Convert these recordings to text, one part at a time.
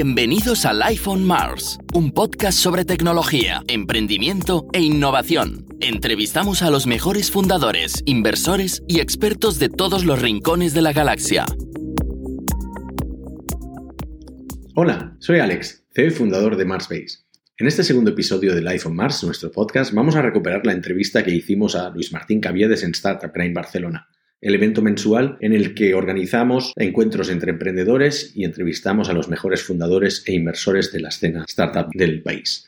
Bienvenidos a Life on Mars, un podcast sobre tecnología, emprendimiento e innovación. Entrevistamos a los mejores fundadores, inversores y expertos de todos los rincones de la galaxia. Hola, soy Alex, CEO y fundador de Marsbase. En este segundo episodio de Life on Mars, nuestro podcast, vamos a recuperar la entrevista que hicimos a Luis Martín Caviedes en Startup Grind Barcelona el evento mensual en el que organizamos encuentros entre emprendedores y entrevistamos a los mejores fundadores e inversores de la escena startup del país.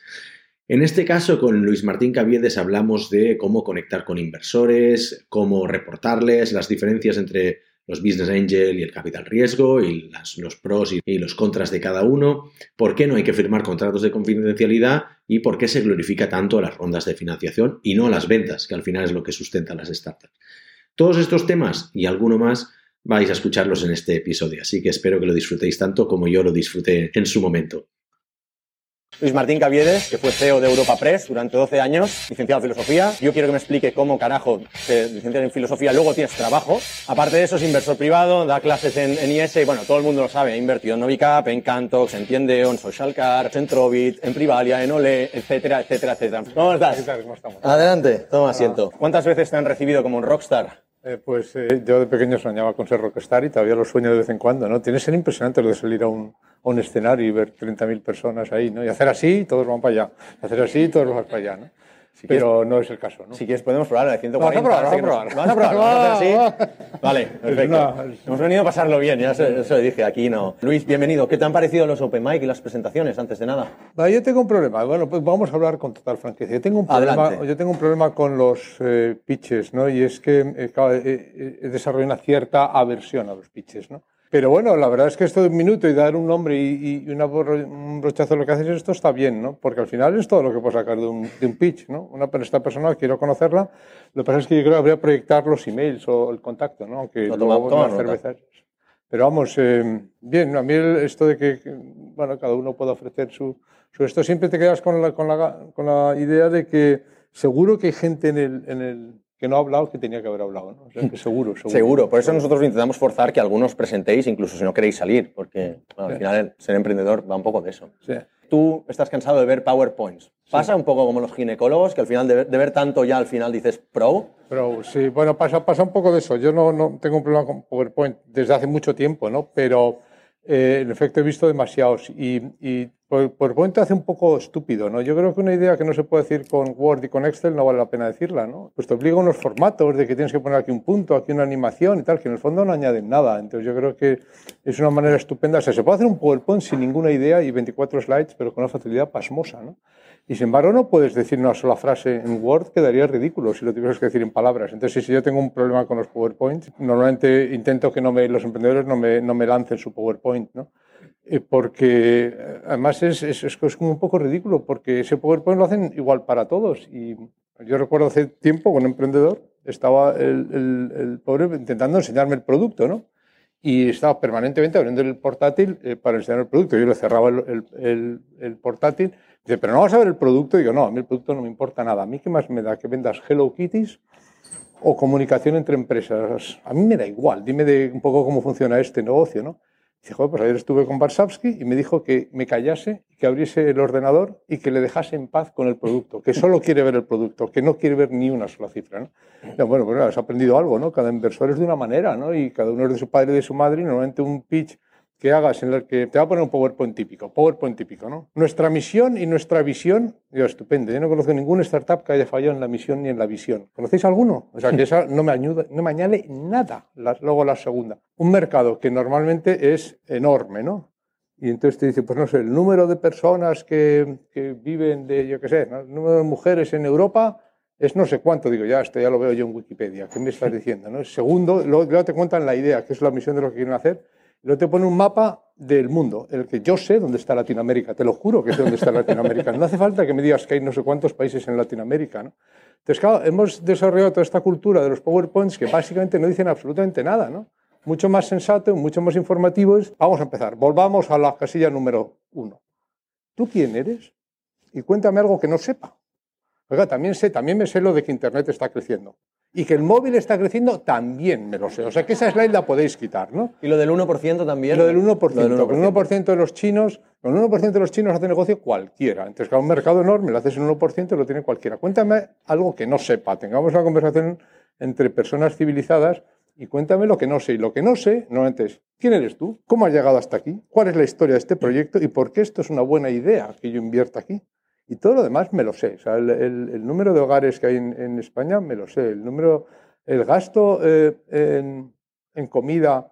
En este caso, con Luis Martín Caviedes hablamos de cómo conectar con inversores, cómo reportarles, las diferencias entre los business angel y el capital riesgo y los pros y, los contras de cada uno, por qué no hay que firmar contratos de confidencialidad y por qué se glorifica tanto las rondas de financiación y no las ventas, que al final es lo que sustenta las startups. Todos estos temas y alguno más vais a escucharlos en este episodio, así que espero que lo disfrutéis tanto como yo lo disfruté en su momento. Luis Martín Caviedes, que fue CEO de Europa Press durante 12 años, licenciado en filosofía. Yo quiero que me explique cómo carajo se licencia en filosofía, luego tienes trabajo. Aparte de eso, es inversor privado, da clases en, en IS y bueno, todo el mundo lo sabe. Ha invertido en Novicap, en Cantox, en Tiendeo, en Social Card, en Trovit, en Privalia, en Ole, etcétera, etcétera, etcétera. ¿Cómo estás? ¿Cómo estamos? Adelante, toma asiento. ¿Cuántas veces te han recibido como un rockstar? Eh, pues eh, yo de pequeño soñaba con ser rockstar y todavía lo sueño de vez en cuando, ¿no? Tiene que ser impresionante lo de salir a un, escenario y ver 30.000 personas ahí, ¿no? Y hacer así, todos van para allá. Hacer así, todos van para allá, ¿no? Si Pero quieres, no es el caso, ¿no? Si quieres podemos probar la de 140. Vamos a probar, vamos a probar. Vamos a probar, así. Vale, perfecto. No, Hemos venido a pasarlo bien, ya se, se lo dije, aquí no. Luis, bienvenido. ¿Qué te han parecido los Open Mic y las presentaciones, antes de nada? Yo tengo un problema. Bueno, pues vamos a hablar con total franqueza. Yo tengo un problema, Adelante. yo tengo un problema con los eh, pitches, ¿no? Y es que eh, claro, eh, he desarrollado una cierta aversión a los pitches, ¿no? Pero bueno, la verdad es que esto de un minuto y dar un nombre y, y una, un brochazo de lo que haces, esto está bien, ¿no? Porque al final es todo lo que puedo sacar de un, de un pitch, ¿no? Una, esta persona, quiero conocerla, lo que pasa es que yo creo que habría que proyectar los emails o el contacto, ¿no? Aunque No, luego toma- las cervezas. Pero vamos, eh, bien, a mí esto de que, que, bueno, cada uno pueda ofrecer su, su esto, siempre te quedas con la, con la, con la idea de que seguro que hay gente en el, en el que no ha hablado que tenía que haber hablado, ¿no? O sea, que seguro, seguro. Seguro, por eso nosotros intentamos forzar que algunos presentéis, incluso si no queréis salir, porque bueno, al final el ser emprendedor va un poco de eso. Sí. Tú estás cansado de ver PowerPoints. Pasa un poco como los ginecólogos, que al final de ver, de ver tanto ya al final dices pro. Pero sí, bueno, pasa, pasa un poco de eso. Yo no, no tengo un problema con PowerPoint desde hace mucho tiempo, ¿no? Pero eh, en efecto he visto demasiados y, y PowerPoint te hace un poco estúpido, ¿no? Yo creo que una idea que no se puede decir con Word y con Excel no vale la pena decirla, ¿no? Pues te obliga a unos formatos de que tienes que poner aquí un punto, aquí una animación y tal, que en el fondo no añaden nada. Entonces yo creo que es una manera estupenda. O sea, se puede hacer un PowerPoint sin ninguna idea y 24 slides, pero con una facilidad pasmosa, ¿no? Y sin embargo no puedes decir una sola frase en Word, quedaría ridículo si lo tuvieras que decir en palabras. Entonces, si yo tengo un problema con los PowerPoints, normalmente intento que no me, los emprendedores no me, no me lancen su PowerPoint, ¿no? Eh, porque eh, además es, es, es como un poco ridículo, porque ese PowerPoint lo hacen igual para todos. Y yo recuerdo hace tiempo un emprendedor, estaba el, el, el pobre intentando enseñarme el producto, ¿no? y estaba permanentemente abriendo el portátil eh, para enseñar el producto. Yo le cerraba el, el, portátil. Dice, pero no vas a ver el producto. Y digo, no, a mí el producto no me importa nada. A mí qué más me da que vendas Hello Kitties o comunicación entre empresas. A mí me da igual. Dime de un poco cómo funciona este negocio, ¿no? Dice, joder, pues ayer estuve con Barsavsky y me dijo que me callase, que abriese el ordenador y que le dejase en paz con el producto, que solo quiere ver el producto, que no quiere ver ni una sola cifra. ¿no? Bueno, pues has aprendido algo, ¿no? Cada inversor es de una manera, ¿no? Y cada uno es de su padre y de su madre y normalmente un pitch que hagas en el que te va a poner un PowerPoint típico, PowerPoint típico, ¿no? Nuestra misión y nuestra visión, yo estupendo, yo no conozco ninguna startup que haya fallado en la misión ni en la visión. ¿Conocéis alguno? O sea, que esa no me, ayuda, no me añade nada, la, luego la segunda. Un mercado que normalmente es enorme, ¿no? Y entonces te dice, pues no sé, el número de personas que, que viven de, yo qué sé, ¿no? el número de mujeres en Europa es no sé cuánto, digo, ya, esto ya lo veo yo en Wikipedia, ¿qué me estás diciendo? ¿no? Segundo, luego, luego te cuentan la idea, que es la misión de lo que quieren hacer, Luego te pone un mapa del mundo, en el que yo sé dónde está Latinoamérica, te lo juro que sé dónde está Latinoamérica. No hace falta que me digas que hay no sé cuántos países en Latinoamérica. ¿no? Entonces, claro, hemos desarrollado toda esta cultura de los PowerPoints que básicamente no dicen absolutamente nada. ¿no? Mucho más sensato, mucho más informativo. Es, vamos a empezar, volvamos a la casilla número uno. ¿Tú quién eres? Y cuéntame algo que no sepa. Oiga, también sé, también me sé lo de que Internet está creciendo. Y que el móvil está creciendo también me lo sé. O sea que esa slide la podéis quitar, ¿no? Y lo del 1% también. Lo del 1%. Lo del 1%. Con el 1% de los chinos, con el 1% de los chinos hace negocio cualquiera. Entonces, cada un mercado enorme, lo haces en 1% y lo tiene cualquiera. Cuéntame algo que no sepa. Tengamos una conversación entre personas civilizadas y cuéntame lo que no sé. Y lo que no sé, normalmente es, ¿quién eres tú? ¿Cómo has llegado hasta aquí? ¿Cuál es la historia de este proyecto? ¿Y por qué esto es una buena idea que yo invierta aquí? Y todo lo demás me lo sé. El, número de hogares que hay en, España me lo sé. El número el gasto eh, en, comida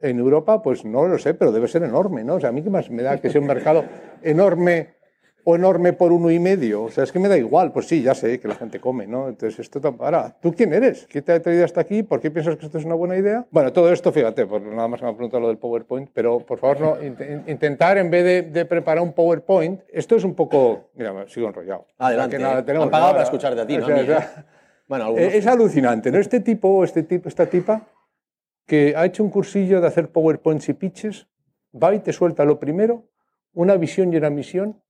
en Europa, pues no lo sé, pero debe ser enorme, ¿no? O sea, a mí qué más me da que sea un mercado enorme o enorme por uno y medio. O sea, es que me da igual. Pues sí, ya sé que la gente come, ¿no? Entonces, esto ahora, ¿tú quién eres? ¿Qué te ha traído hasta aquí? ¿Por qué piensas que esto es una buena idea? Bueno, todo esto, fíjate, pues nada más me ha preguntado lo del PowerPoint, pero por favor, no, intentar en vez de, preparar un PowerPoint, esto es un poco, mira, sigo enrollado. Adelante. nada, tenemos, Han pagado para escucharte a ti, ¿no? Eh, es alucinante, ¿no? Este tipo, este tipo, esta tipa, que ha hecho un cursillo de hacer PowerPoints y pitches, va y te suelta lo primero, una visión y una misión,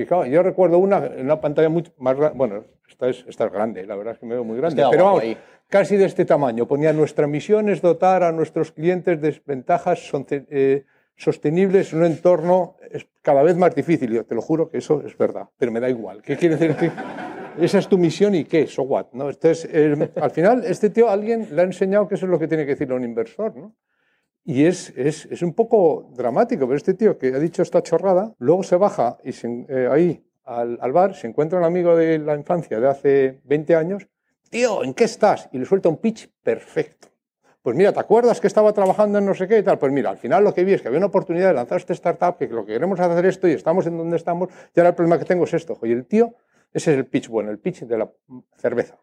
que claro, yo recuerdo una, en una pantalla mucho más grande, bueno, esta es, esta es grande, la verdad es que me veo muy grande, pero vamos, casi de este tamaño. Ponía, nuestra misión es dotar a nuestros clientes de ventajas eh, sostenibles en un entorno cada vez más difícil. Yo te lo juro que eso es verdad, pero me da igual. ¿Qué quiere decir? esa es tu misión y qué, so what. ¿no? Entonces, al final, este tío, alguien le ha enseñado que eso es lo que tiene que decir a un inversor. ¿no? Y es, es, es, un poco dramático, pero este tío que ha dicho esta chorrada, luego se baja y eh, ahí al, al, bar, se encuentra un amigo de la infancia de hace 20 años, tío, ¿en qué estás? Y le suelta un pitch perfecto. Pues mira, ¿te acuerdas que estaba trabajando en no sé qué y tal? Pues mira, al final lo que vi es que había una oportunidad de lanzar este startup, que lo que queremos es hacer esto y estamos en donde estamos, y ahora el problema que tengo es esto. Y el tío ese es el pitch bueno, el pitch de la cerveza.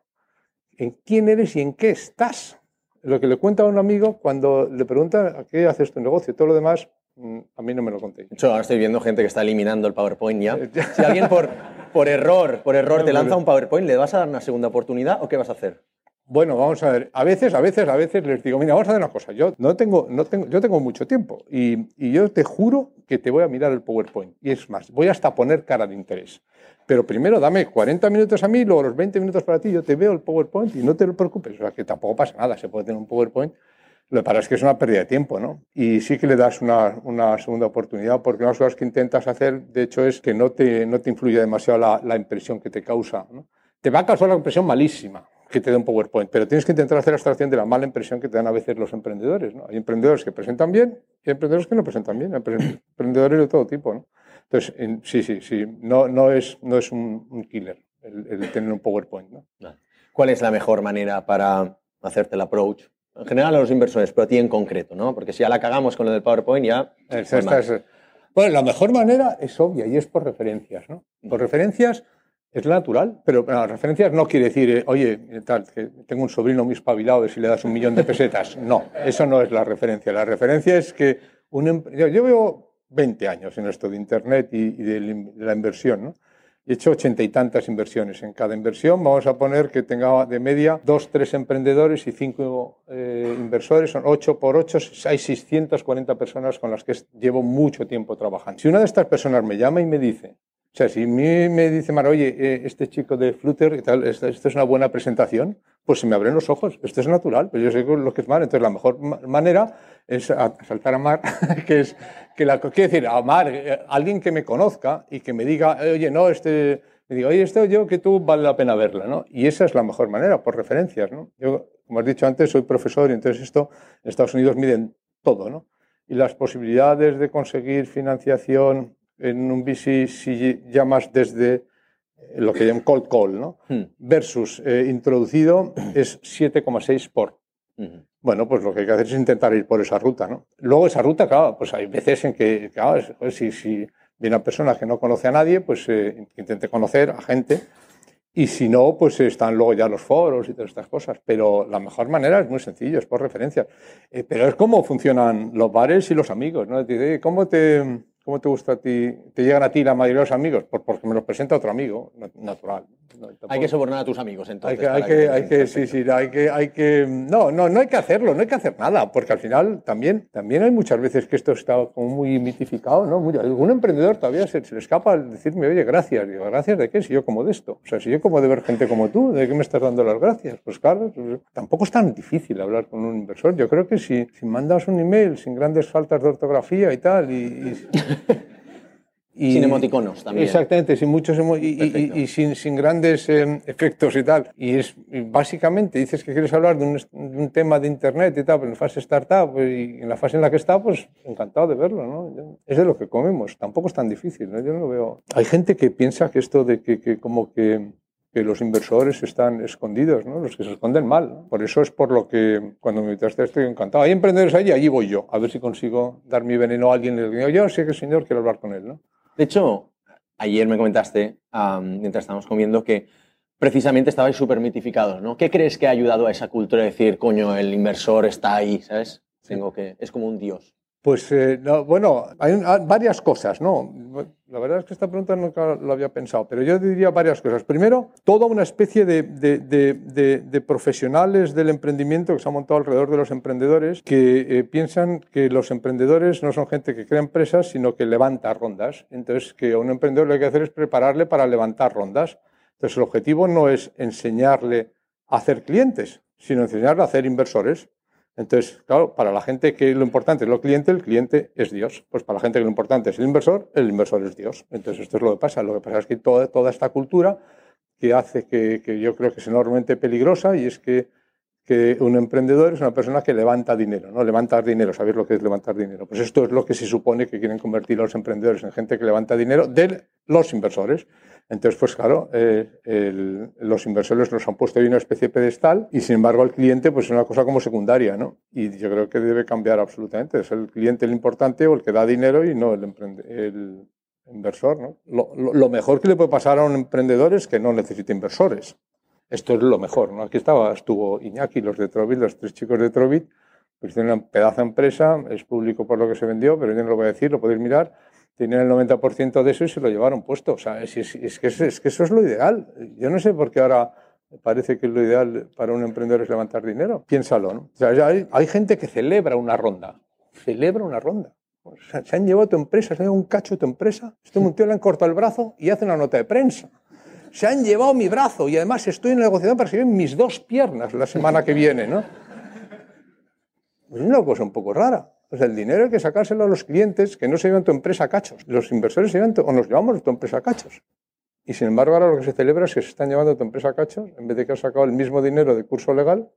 ¿En quién eres y en qué estás? Lo que le cuenta a un amigo cuando le pregunta a qué haces tu negocio. Todo lo demás, mm, a mí no me lo contéis. Yo ahora estoy viendo gente que está eliminando el PowerPoint ya. Si alguien por, por error, por error te lanza un PowerPoint, ¿le vas a dar una segunda oportunidad o qué vas a hacer? Bueno, vamos a ver. A veces, a veces, a veces les digo, mira, vamos a hacer una cosa. Yo no tengo, no tengo, yo tengo mucho tiempo y, y yo te juro que te voy a mirar el PowerPoint. Y es más, voy hasta poner cara de interés. Pero primero dame 40 minutos a mí, luego los 20 minutos para ti, yo te veo el PowerPoint y no te lo preocupes. O sea, que tampoco pasa nada, se puede tener un PowerPoint. Lo que pasa es que es una pérdida de tiempo, ¿no? Y sí que le das una, una segunda oportunidad, porque una de las cosas que intentas hacer, de hecho, es que no te, no te influya demasiado la, la impresión que te causa. ¿no? Te va a causar una impresión malísima que te dé un PowerPoint, pero tienes que intentar hacer abstracción de la mala impresión que te dan a veces los emprendedores. ¿no? Hay emprendedores que presentan bien y hay emprendedores que no presentan bien, hay emprendedores de todo tipo. ¿no? Entonces, sí, sí, sí, no, no, es, no es un, killer el, tener un PowerPoint. ¿no? ¿Cuál es la mejor manera para hacerte el approach? En general a los inversores, pero a ti en concreto, ¿no? Porque si ya la cagamos con lo del PowerPoint, ya... bueno, la mejor manera es obvia y es por referencias, ¿no? Por referencias es natural, pero las referencias no quiere decir, eh, oye, tal, que tengo un sobrino muy espabilado y si le das un millón de pesetas. No, eso no es la referencia. La referencia es que un, em, yo, yo veo 20 años en esto de Internet y, de, la inversión. He hecho ochenta y tantas inversiones. En cada inversión vamos a poner que tenga de media dos, tres emprendedores y cinco eh, inversores. Son ocho por ocho, hay 640 personas con las que llevo mucho tiempo trabajando. Si una de estas personas me llama y me dice, o sea, si a mí me dice, Mara, oye, eh, este chico de Flutter, y tal, esto, es una buena presentación, pues se me abren los ojos. Esto es natural, pero yo sé lo que es Mar. Entonces, la mejor manera es saltar a Mar, que es que la. Quiero decir, a Mar, eh, alguien que me conozca y que me diga, oye, no, este. Me diga, oye, este yo que tú vale la pena verla, ¿no? Y esa es la mejor manera, por referencias, ¿no? Yo, como has dicho antes, soy profesor y entonces esto en Estados Unidos miden todo, ¿no? Y las posibilidades de conseguir financiación en un VC si llamas desde eh, lo que llaman cold call, ¿no? Hmm. Versus eh, introducido es 7,6 por. Bueno, pues lo que hay que hacer es intentar ir por esa ruta, ¿no? Luego esa ruta, claro, pues hay veces en que, claro, pues si, si viene una persona que no conoce a nadie, pues eh, intente conocer a gente. Y si no, pues están luego ya los foros y todas estas cosas. Pero la mejor manera es muy sencillo, es por referencias. pero es como funcionan los bares y los amigos, ¿no? ¿Cómo te, ¿Cómo te gusta a ti? ¿Te llegan a ti la mayoría de los amigos? porque me los presenta otro amigo, natural. hay que sobornar a tus amigos, entonces. Hay que, hay que, sí, sí, hay que, hay que, no, no, no hay que hacerlo, no hay que hacer nada, porque al final también, también hay muchas veces que esto está como muy mitificado, ¿no? algún emprendedor todavía se, le escapa al decirme, oye, gracias. Digo, ¿gracias de qué? Si yo como de esto. O sea, si yo como de ver gente como tú, ¿de qué me estás dando las gracias? Pues claro, tampoco es tan difícil hablar con un inversor. Yo creo que si, si mandas un email sin grandes faltas de ortografía y tal, y y, sin emoticonos también. Exactamente, sin muchos y, sin, sin, grandes em, efectos y tal. Y es básicamente dices que quieres hablar de un, tema de internet y tal, pero en fase startup pues, y en la fase en la que está, pues encantado de verlo, ¿no? Es de lo que comemos, tampoco es tan difícil, ¿no? Yo no lo veo. Hay gente que piensa que esto de que, que como que que los inversores están escondidos, ¿no? los que se esconden mal. Por eso es por lo que cuando me invitaste estoy encantado. Hay emprendedores allí, allí voy yo, a ver si consigo dar mi veneno a alguien le digo, yo sé que el señor quiere hablar con él. ¿no? De hecho, ayer me comentaste, mientras estábamos comiendo, que precisamente estabais súper mitificados, ¿no? ¿Qué crees que ha ayudado a esa cultura de decir, coño, el inversor está ahí, ¿sabes? Tengo que, es como un dios. Pues eh, bueno, hay varias cosas, ¿no? La verdad es que esta pregunta nunca lo había pensado, pero yo diría varias cosas. Primero, toda una especie de, de, profesionales del emprendimiento que se ha montado alrededor de los emprendedores que eh, piensan que los emprendedores no son gente que crea empresas, sino que levanta rondas. Entonces, que a un emprendedor lo que hay que hacer es prepararle para levantar rondas. Entonces, el objetivo no es enseñarle a hacer clientes, sino enseñarle a hacer inversores. Entonces, claro, para la gente que lo importante es lo cliente, el cliente es Dios. Pues para la gente que lo importante es el inversor, el inversor es Dios. Entonces, esto es lo que pasa. Lo que pasa es que toda, toda esta cultura que hace que, yo creo que es enormemente peligrosa y es que, un emprendedor es una persona que levanta dinero, ¿no? Levantar dinero, ¿sabéis lo que es levantar dinero? Pues esto es lo que se supone que quieren convertir los emprendedores en gente que levanta dinero de los inversores. Entonces, pues claro, eh, los inversores nos han puesto ahí una especie de pedestal y sin embargo el cliente pues es una cosa como secundaria, ¿no? Y yo creo que debe cambiar absolutamente. Es el cliente el importante o el que da dinero y no el, el inversor, ¿no? Lo, mejor que le puede pasar a un emprendedor es que no necesite inversores. Esto es lo mejor, ¿no? Aquí estaba, estuvo Iñaki, los de Trovit, los tres chicos de Trovit, pues tienen una pedazo de empresa, es público por lo que se vendió, pero yo no lo voy a decir, lo podéis mirar tenían el 90% de eso y se lo llevaron puesto. O sea, es, que, es, que, eso es lo ideal. Yo no sé por qué ahora parece que lo ideal para un emprendedor es levantar dinero. Piénsalo, ¿no? Hay, gente que celebra una ronda. Celebra una ronda. Se han llevado tu empresa, se han llevado un cacho de tu empresa. Este le han cortado el brazo y hace una nota de prensa. Se han llevado mi brazo y además estoy en negociación para se mis dos piernas la semana que viene, ¿no? Es una cosa un poco rara. Pues el dinero hay que sacárselo a los clientes que no se llevan tu empresa a cachos. Los inversores se llevan o nos llevamos tu empresa a cachos. Y sin embargo, ahora lo que se celebra es que se están llevando tu empresa a cachos en vez de que has sacado el mismo dinero de curso legal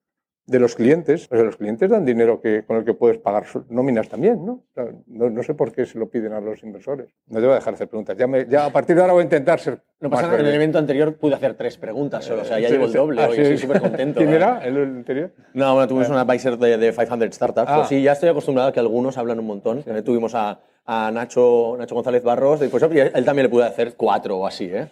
de los clientes. O sea, los clientes dan dinero que, con el que puedes pagar nóminas también, ¿no? ¿no? sé por qué se lo piden a los inversores. No te voy a dejar hacer preguntas. Ya, ya a partir de ahora voy a intentar ser. No pasa nada, en el evento anterior pude hacer tres preguntas solo, o sea, ya llevo el doble, hoy estoy súper contento. ¿Quién era el anterior? No, bueno, tuvimos un advisor de, de 500 Startups. Ah. Pues sí, ya estoy acostumbrado a que algunos hablan un montón. Tuvimos a, a Nacho, Nacho González Barros, después él también le pude hacer cuatro o así, ¿eh?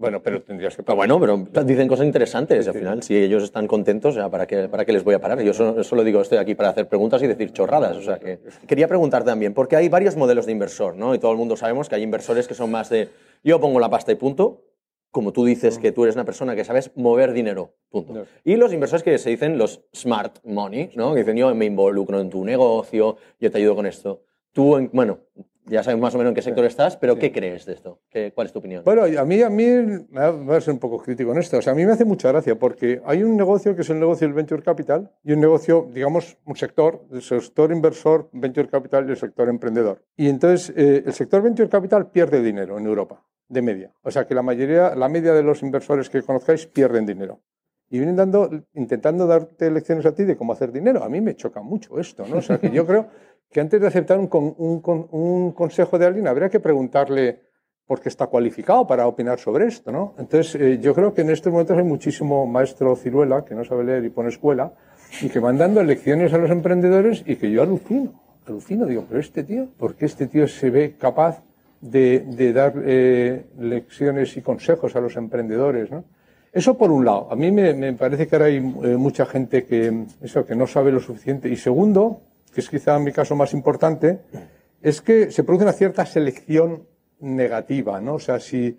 Bueno, pero tendrías que... Pero bueno, pero dicen cosas interesantes. Al final, si ellos están contentos, ¿para qué, ¿para qué les voy a parar? Yo solo, digo, estoy aquí para hacer preguntas y decir chorradas. O sea que quería preguntar también, porque hay varios modelos de inversor, ¿no? Y todo el mundo sabemos que hay inversores que son más de yo pongo la pasta y punto, como tú dices que tú eres una persona que sabes mover dinero, punto. Y los inversores que se dicen los smart money, ¿no? Que dicen yo me involucro en tu negocio, yo te ayudo con esto. Tú, bueno, ya sabes más o menos en qué sector estás, pero ¿qué crees de esto? ¿Qué, ¿Cuál es tu opinión? Bueno, a mí, a mí, voy a ser un poco crítico en esto. O sea, a mí me hace mucha gracia porque hay un negocio que es el negocio del venture capital y un negocio, digamos, un sector, el sector inversor, venture capital y el sector emprendedor. Y entonces, eh, el sector venture capital pierde dinero en Europa, de media. O sea, que la mayoría, la media de los inversores que conozcáis pierden dinero. Y vienen dando, intentando darte lecciones a ti de cómo hacer dinero. A mí me choca mucho esto, ¿no? O sea, que yo creo que antes de aceptar un, un, consejo de alguien habría que preguntarle por qué está cualificado para opinar sobre esto, ¿no? Entonces, eh, yo creo que en estos momentos hay muchísimo maestro ciruela que no sabe leer y pone escuela y que van dando lecciones a los emprendedores y que yo alucino, alucino, digo, pero este tío, ¿por qué este tío se ve capaz de, dar eh, lecciones y consejos a los emprendedores, ¿no? Eso por un lado. A mí me, me parece que ahora hay eh, mucha gente que, eso, que no sabe lo suficiente. Y segundo, que es quizá mi caso más importante, es que se produce una cierta selección negativa, ¿no? O sea, si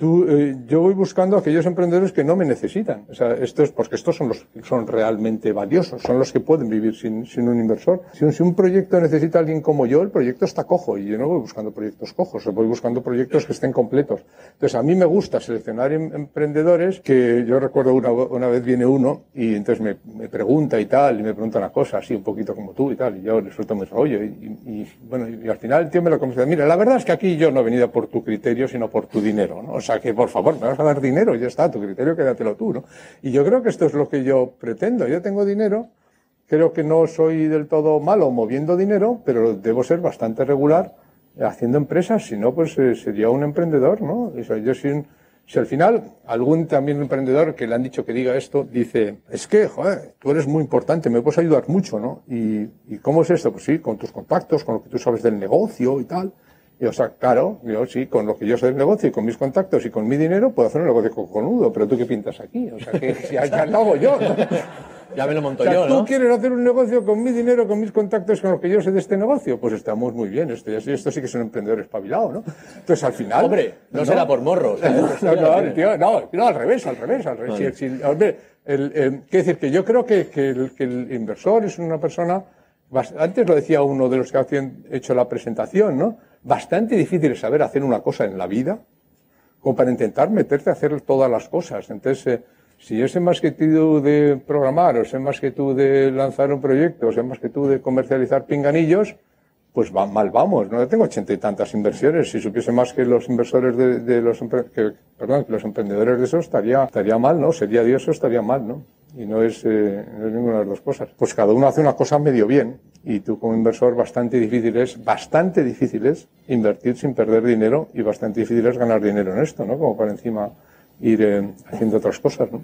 Tú, eh, yo voy buscando aquellos emprendedores que no me necesitan. O sea, estos, porque estos son los que son realmente valiosos, son los que pueden vivir sin, sin un inversor. Si un, proyecto necesita a alguien como yo, el proyecto está cojo y yo no voy buscando proyectos cojos, voy buscando proyectos que estén completos. Entonces, a mí me gusta seleccionar em, emprendedores que yo recuerdo una, una vez viene uno y entonces me, me, pregunta y tal, y me pregunta una cosa así un poquito como tú y tal, y yo le suelto mi rollo. Y, bueno, y al final el tío me lo comienza mira, la verdad es que aquí yo no he venido por tu criterio, sino por tu dinero, ¿no? Que por favor, me vas a dar dinero, ya está, tu criterio quédatelo tú, ¿no? Y yo creo que esto es lo que yo pretendo. Yo tengo dinero, creo que no soy del todo malo moviendo dinero, pero debo ser bastante regular haciendo empresas, si no, pues eh, sería un emprendedor, ¿no? O sea, yo sin, si al final algún también emprendedor que le han dicho que diga esto dice, es que, joder, tú eres muy importante, me puedes ayudar mucho, ¿no? ¿Y, y cómo es esto? Pues sí, con tus contactos, con lo que tú sabes del negocio y tal. Y, o sea, claro, yo sí, con lo que yo sé del negocio y con mis contactos y con mi dinero puedo hacer un negocio cojonudo, pero tú qué pintas aquí? O sea, que ya, ya lo hago yo, ¿no? Ya me lo monto o sea, yo, ¿no? ¿Tú quieres hacer un negocio con mi dinero, con mis contactos, con lo que yo sé de este negocio? Pues estamos muy bien. Esto, esto sí que es un emprendedor espabilado, ¿no? Entonces, al final... Hombre, no, será por morros. No, no, tío, no, no, al revés, al revés. Al revés. Vale. Si- si- hombre, el, quiero decir que yo creo que, que el, que el inversor es una persona... Antes lo decía uno de los que habían hecho la presentación, ¿no? Bastante difícil es saber hacer una cosa en la vida como para intentar meterte a hacer todas las cosas. Entonces, eh, si sé más que tú de programar, o sé más que tú de lanzar un proyecto, o sé más que tú de comercializar pinganillos, pues va, mal vamos. No tengo ochenta y tantas inversiones. Si supiese más que los inversores de, los, perdón, que los emprendedores de eso, estaría, estaría mal, ¿no? Sería Dios estaría mal, ¿no? Y no es, eh, no es ninguna de las dos cosas. Pues cada uno hace una cosa medio bien. Y tú como inversor bastante difícil es, bastante difícil es invertir sin perder dinero y bastante difícil es ganar dinero en esto, ¿no? Como para encima ir eh, haciendo otras cosas, ¿no?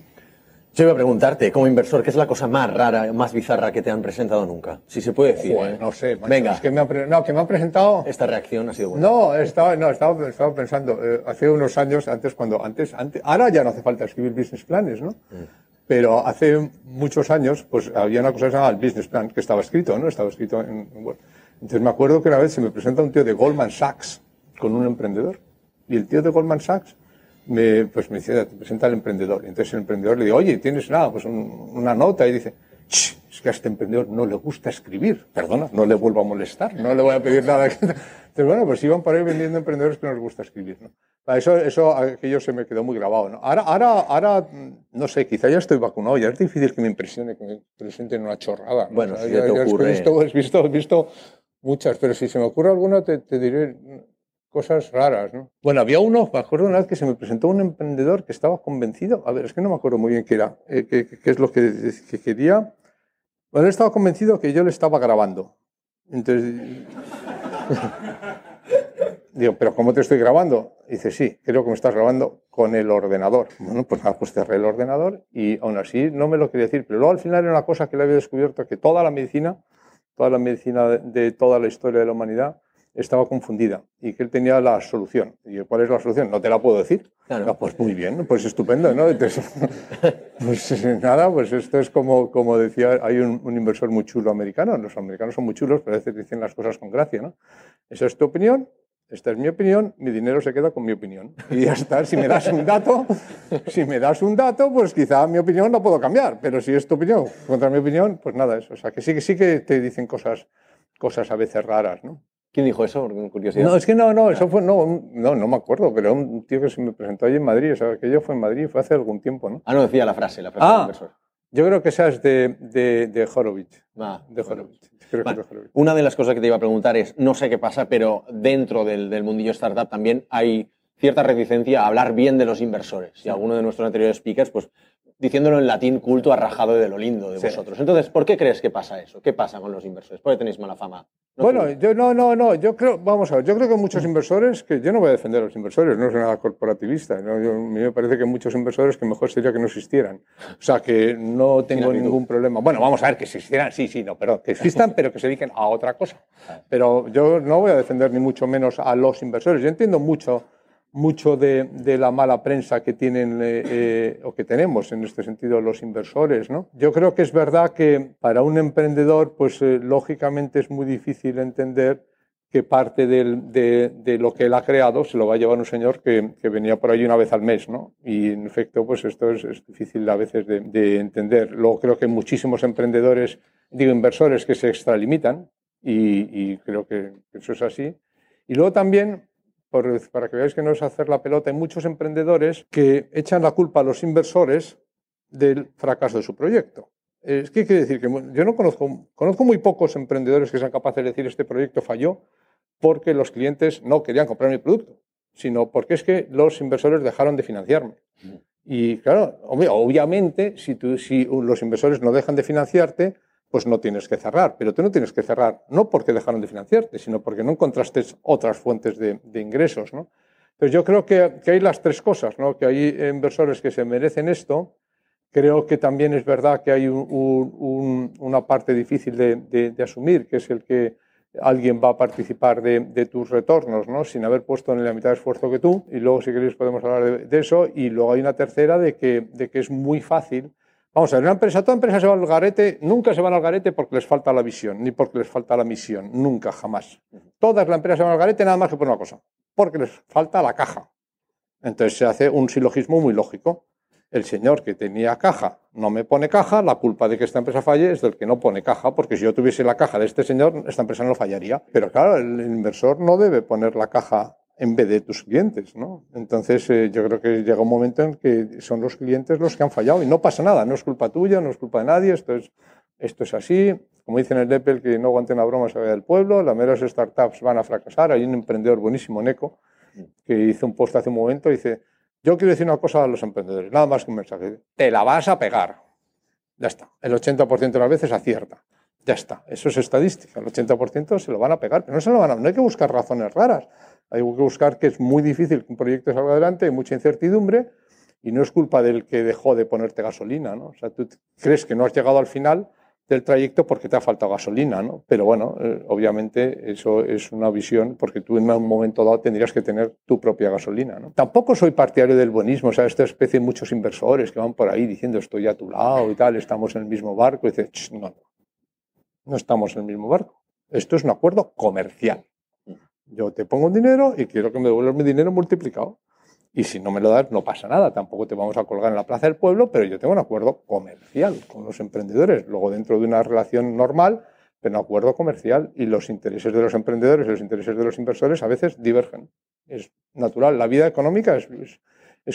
Yo iba a preguntarte, como inversor, ¿qué es la cosa más rara, más bizarra que te han presentado nunca? Si se puede decir. Joder, ¿eh? no sé. macho, Venga, Es que me han, no, que me han presentado... esta reacción ha sido buena. No, estaba, no, estaba, estaba pensando, eh, hace unos años, antes cuando, antes, antes, ahora ya no hace falta escribir business planes, ¿no? Pero hace muchos años, pues había una cosa que se llamaba el business plan, que estaba escrito, ¿no? Estaba escrito en, en Word. Entonces me acuerdo que una vez se me presenta un tío de Goldman Sachs con un emprendedor. Y el tío de Goldman Sachs me, pues me dice, te presenta al emprendedor. Y entonces el emprendedor le dice, oye, ¿tienes nada? Pues un- una nota. Y dice, "Ch, es que a este emprendedor no le gusta escribir. Perdona, no le vuelvo a molestar, no le voy a pedir nada. Entonces, bueno, pues iban por ahí vendiendo emprendedores que no les gusta escribir, ¿no? Para Eso, eso, aquello se me quedó muy grabado, ¿no? Ahora, ahora, ahora, mm, no sé, quizá ya estoy vacunado, ya es difícil que me impresione, que me presenten una chorrada. ¿no? Bueno, si ya, te ya he ocurre. visto, he visto, he visto muchas, pero si se me ocurre alguna, te, te diré cosas raras, ¿no? Bueno, había uno, me acuerdo una vez que se me presentó un emprendedor que estaba convencido, a ver, es que no me acuerdo muy bien qué era, eh, qué, qué- es lo que, que quería. Bueno, estaba convencido que yo le estaba grabando. Entonces, digo, ¿pero cómo te estoy grabando? Dice, sí, creo que me estás grabando con el ordenador. Bueno, pues nada, pues cerré el ordenador y aún así no me lo quería decir. Pero luego al final era una cosa que le había descubierto, que toda la medicina, toda la medicina de toda la historia de la humanidad estaba confundida y que él tenía la solución. Y yo, ¿cuál es la solución? No te la puedo decir. Claro. Ah, pues muy bien, pues estupendo, ¿no? Entonces, pues eh, nada, pues esto es como, como decía, hay un, un inversor muy chulo americano, los americanos son muy chulos, pero a veces dicen las cosas con gracia, ¿no? Esa es tu opinión, esta es mi opinión, mi dinero se queda con mi opinión. Y ya está, si me das un dato, si me das un dato, pues quizá mi opinión no puedo cambiar, pero si es tu opinión contra mi opinión, pues nada, eso. O sea, que sí, que sí que te dicen cosas, cosas a veces raras, ¿no? ¿Quién dijo eso? Por curiosidad. No, es que no, no, eso fue, no, no, no me acuerdo, pero un tío que se me presentó allí en Madrid, o sea, que yo fue en Madrid, fue hace algún tiempo, ¿no? Ah, no decía la frase, la frase del Ah, inversor. yo creo que esa es de, de, de Horowitz, Ah, de Horowitz, creo que es de Horowitz. Una de las cosas que te iba a preguntar es, no sé qué pasa, pero dentro del, del mundillo startup también hay cierta reticencia a hablar bien de los inversores. Y alguno de nuestros anteriores speakers, pues diciéndolo en latín culto, ha rajado de lo lindo de Sí. vosotros. Entonces, ¿por qué crees que pasa eso? ¿Qué pasa con los inversores? ¿Por qué tenéis mala fama? No Bueno, yo no, no, no, yo creo, vamos a ver, yo creo que muchos inversores, que yo no voy a defender a los inversores, no soy nada corporativista, ¿no? Yo- a mí me parece que muchos inversores que mejor sería que no existieran. O sea, que no tengo ningún problema. Bueno, vamos a ver, que existieran, sí, sí, no, perdón, que existan, pero que se dediquen a otra cosa. Pero yo no voy a defender ni mucho menos a los inversores. Yo entiendo mucho mucho de, de la mala prensa que tienen eh, eh, o que tenemos en este sentido los inversores, ¿no? Yo creo que es verdad que para un emprendedor, pues eh, lógicamente es muy difícil entender que parte de, lo que él ha creado se lo va a llevar un señor que, venía por ahí una vez al mes, ¿no? Y en efecto, pues esto es, difícil a veces de, entender. Luego creo que muchísimos emprendedores, digo inversores, que se extralimitan y, creo que eso es así. Y luego también, para que veáis que no es hacer la pelota, hay muchos emprendedores que echan la culpa a los inversores del fracaso de su proyecto. ¿Qué quiere decir? Que yo no conozco, conozco muy pocos emprendedores que sean capaces de decir este proyecto falló porque los clientes no querían comprar mi producto, sino porque es que los inversores dejaron de financiarme. Y claro, obviamente, si, tú, si los inversores no dejan de financiarte, pues no tienes que cerrar. Pero tú no tienes que cerrar no porque dejaron de financiarte, sino porque no encontraste otras fuentes de, ingresos. ¿no? Entonces yo creo que, que, hay las tres cosas, ¿no? que hay inversores que se merecen esto, Creo que también es verdad que hay una parte difícil de, asumir, que es el que alguien va a participar de, tus retornos, ¿no? sin haber puesto en la mitad de esfuerzo que tú. Y luego, si queréis, podemos hablar de, eso. Y luego hay una tercera de que, de que es muy fácil. Vamos a ver, una empresa, toda empresa se va al garete, nunca se van al garete porque les falta la visión, ni porque les falta la misión, nunca, jamás. Todas las empresas se van al garete nada más que por una cosa, porque les falta la caja. Entonces se hace un silogismo muy lógico el señor que tenía caja no me pone caja, la culpa de que esta empresa falle es del que no pone caja, porque si yo tuviese la caja de este señor, esta empresa no fallaría. Pero claro, el inversor no debe poner la caja en vez de tus clientes, ¿no? Entonces eh, yo creo que llega un momento en que son los clientes los que han fallado y no pasa nada, no es culpa tuya, no es culpa de nadie, esto es, esto es así. Como dicen en el Apple, que no aguante una broma se vaya del pueblo, las meras startups van a fracasar. Hay un emprendedor buenísimo, Neco, que hizo un post hace un momento y dice, yo quiero decir una cosa a los emprendedores, nada más que un mensaje. Te la vas a pegar. Ya está. El 80% de las veces acierta. Ya está. Eso es estadística. El 80% se lo van a pegar. Pero no se lo van a. No hay que buscar razones raras. Hay que buscar que es muy difícil que un proyecto salga adelante, hay mucha incertidumbre y no es culpa del que dejó de ponerte gasolina. ¿no? O sea, tú crees que no has llegado al final del trayecto porque te ha faltado gasolina, ¿no? Pero bueno, eh, obviamente eso es una visión porque tú en un momento dado tendrías que tener tu propia gasolina, ¿no? Tampoco soy partidario del buenismo, o sea, esta especie de muchos inversores que van por ahí diciendo estoy a tu lado y tal, estamos en el mismo barco, y dices, no, no, no estamos en el mismo barco. Esto es un acuerdo comercial. Yo te pongo un dinero y quiero que me devuelvas mi dinero multiplicado. Y si no me lo das, no pasa nada. Tampoco te vamos a colgar en la plaza del pueblo, pero yo tengo un acuerdo comercial con los emprendedores. Luego, dentro de una relación normal, pero un acuerdo comercial. Y los intereses de los emprendedores y los intereses de los inversores a veces divergen. Es natural. La vida económica es es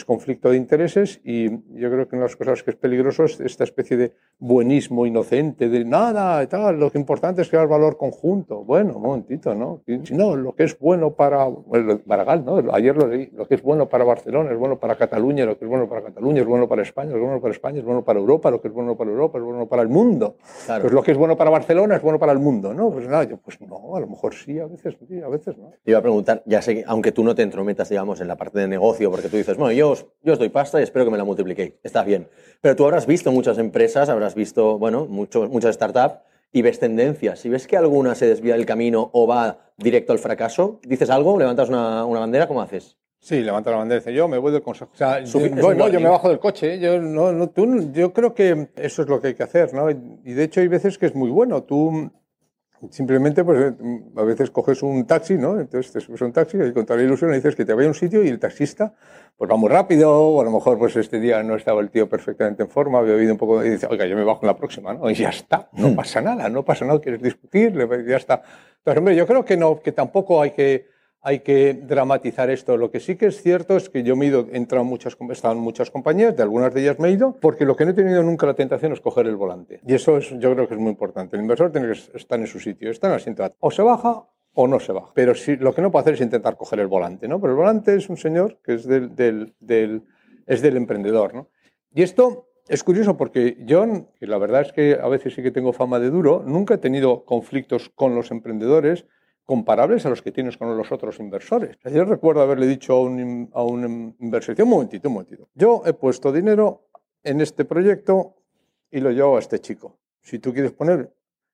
conflicto de intereses y yo creo que una de las cosas que es peligroso es esta especie de buenismo inocente, de nada, tal, lo que importante es crear valor conjunto. Bueno, un momentito, ¿no? No, lo que es bueno para Baragall, ¿no? Ayer lo leí, lo que es bueno para Barcelona es bueno para Cataluña, lo que es bueno para Cataluña es bueno para España, lo que es bueno para España es bueno para Europa, lo que es bueno para Europa es bueno para el mundo. Pues lo que es bueno para Barcelona es bueno para el mundo, ¿no? Pues nada, yo, pues no, a lo mejor sí, a veces sí, a veces no. Te iba a preguntar, ya sé que, aunque tú no te entrometas, digamos, en la parte de negocio, porque tú dices, bueno, yo yo, os doy pasta y espero que me la multipliquéis. Está bien. Pero tú habrás visto muchas empresas, habrás visto, bueno, muchas startups y ves tendencias. Si ves que alguna se desvía del camino o va directo al fracaso, dices algo, levantas una, bandera, ¿cómo haces? Sí, levanta la bandera y dice, yo me voy del consejo. O sea, yo, no, yo me bajo del coche. Yo, no, no, tú, yo creo que eso es lo que hay que hacer, ¿no? Y de hecho hay veces que es muy bueno. Tú Simplemente, pues eh, a veces coges un taxi, ¿no? Entonces te subes a un taxi y con toda la ilusión dices que te vaya a un sitio y el taxista pues va muy rápido, o a lo mejor pues este día no estaba el tío perfectamente en forma, había oído un poco y dice, oiga, yo me bajo en la próxima, ¿no? Y ya está, no hmm. pasa nada, no pasa nada, quieres discutir, ya está. Entonces, hombre, yo creo que no, que tampoco hay que hay que dramatizar esto. Lo que sí que es cierto es que yo me he ido, he entrado en muchas, en muchas compañías, de algunas de ellas me he ido, porque lo que no he tenido nunca la tentación es coger el volante. Y eso es, yo creo que es muy importante. El inversor tiene que estar en su sitio, está en asiento. O se baja o no se baja. Pero si, lo que no puede hacer es intentar coger el volante, ¿no? Pero el volante es un señor que es del, es del emprendedor, ¿no? Y esto es curioso porque yo, que la verdad es que a veces sí que tengo fama de duro, nunca he tenido conflictos con los emprendedores, comparables a los que tienes con los otros inversores. Yo recuerdo haberle dicho a un, a un inversor, un momentito, un momentito, yo he puesto dinero en este proyecto y lo llevo a este chico. Si tú quieres poner,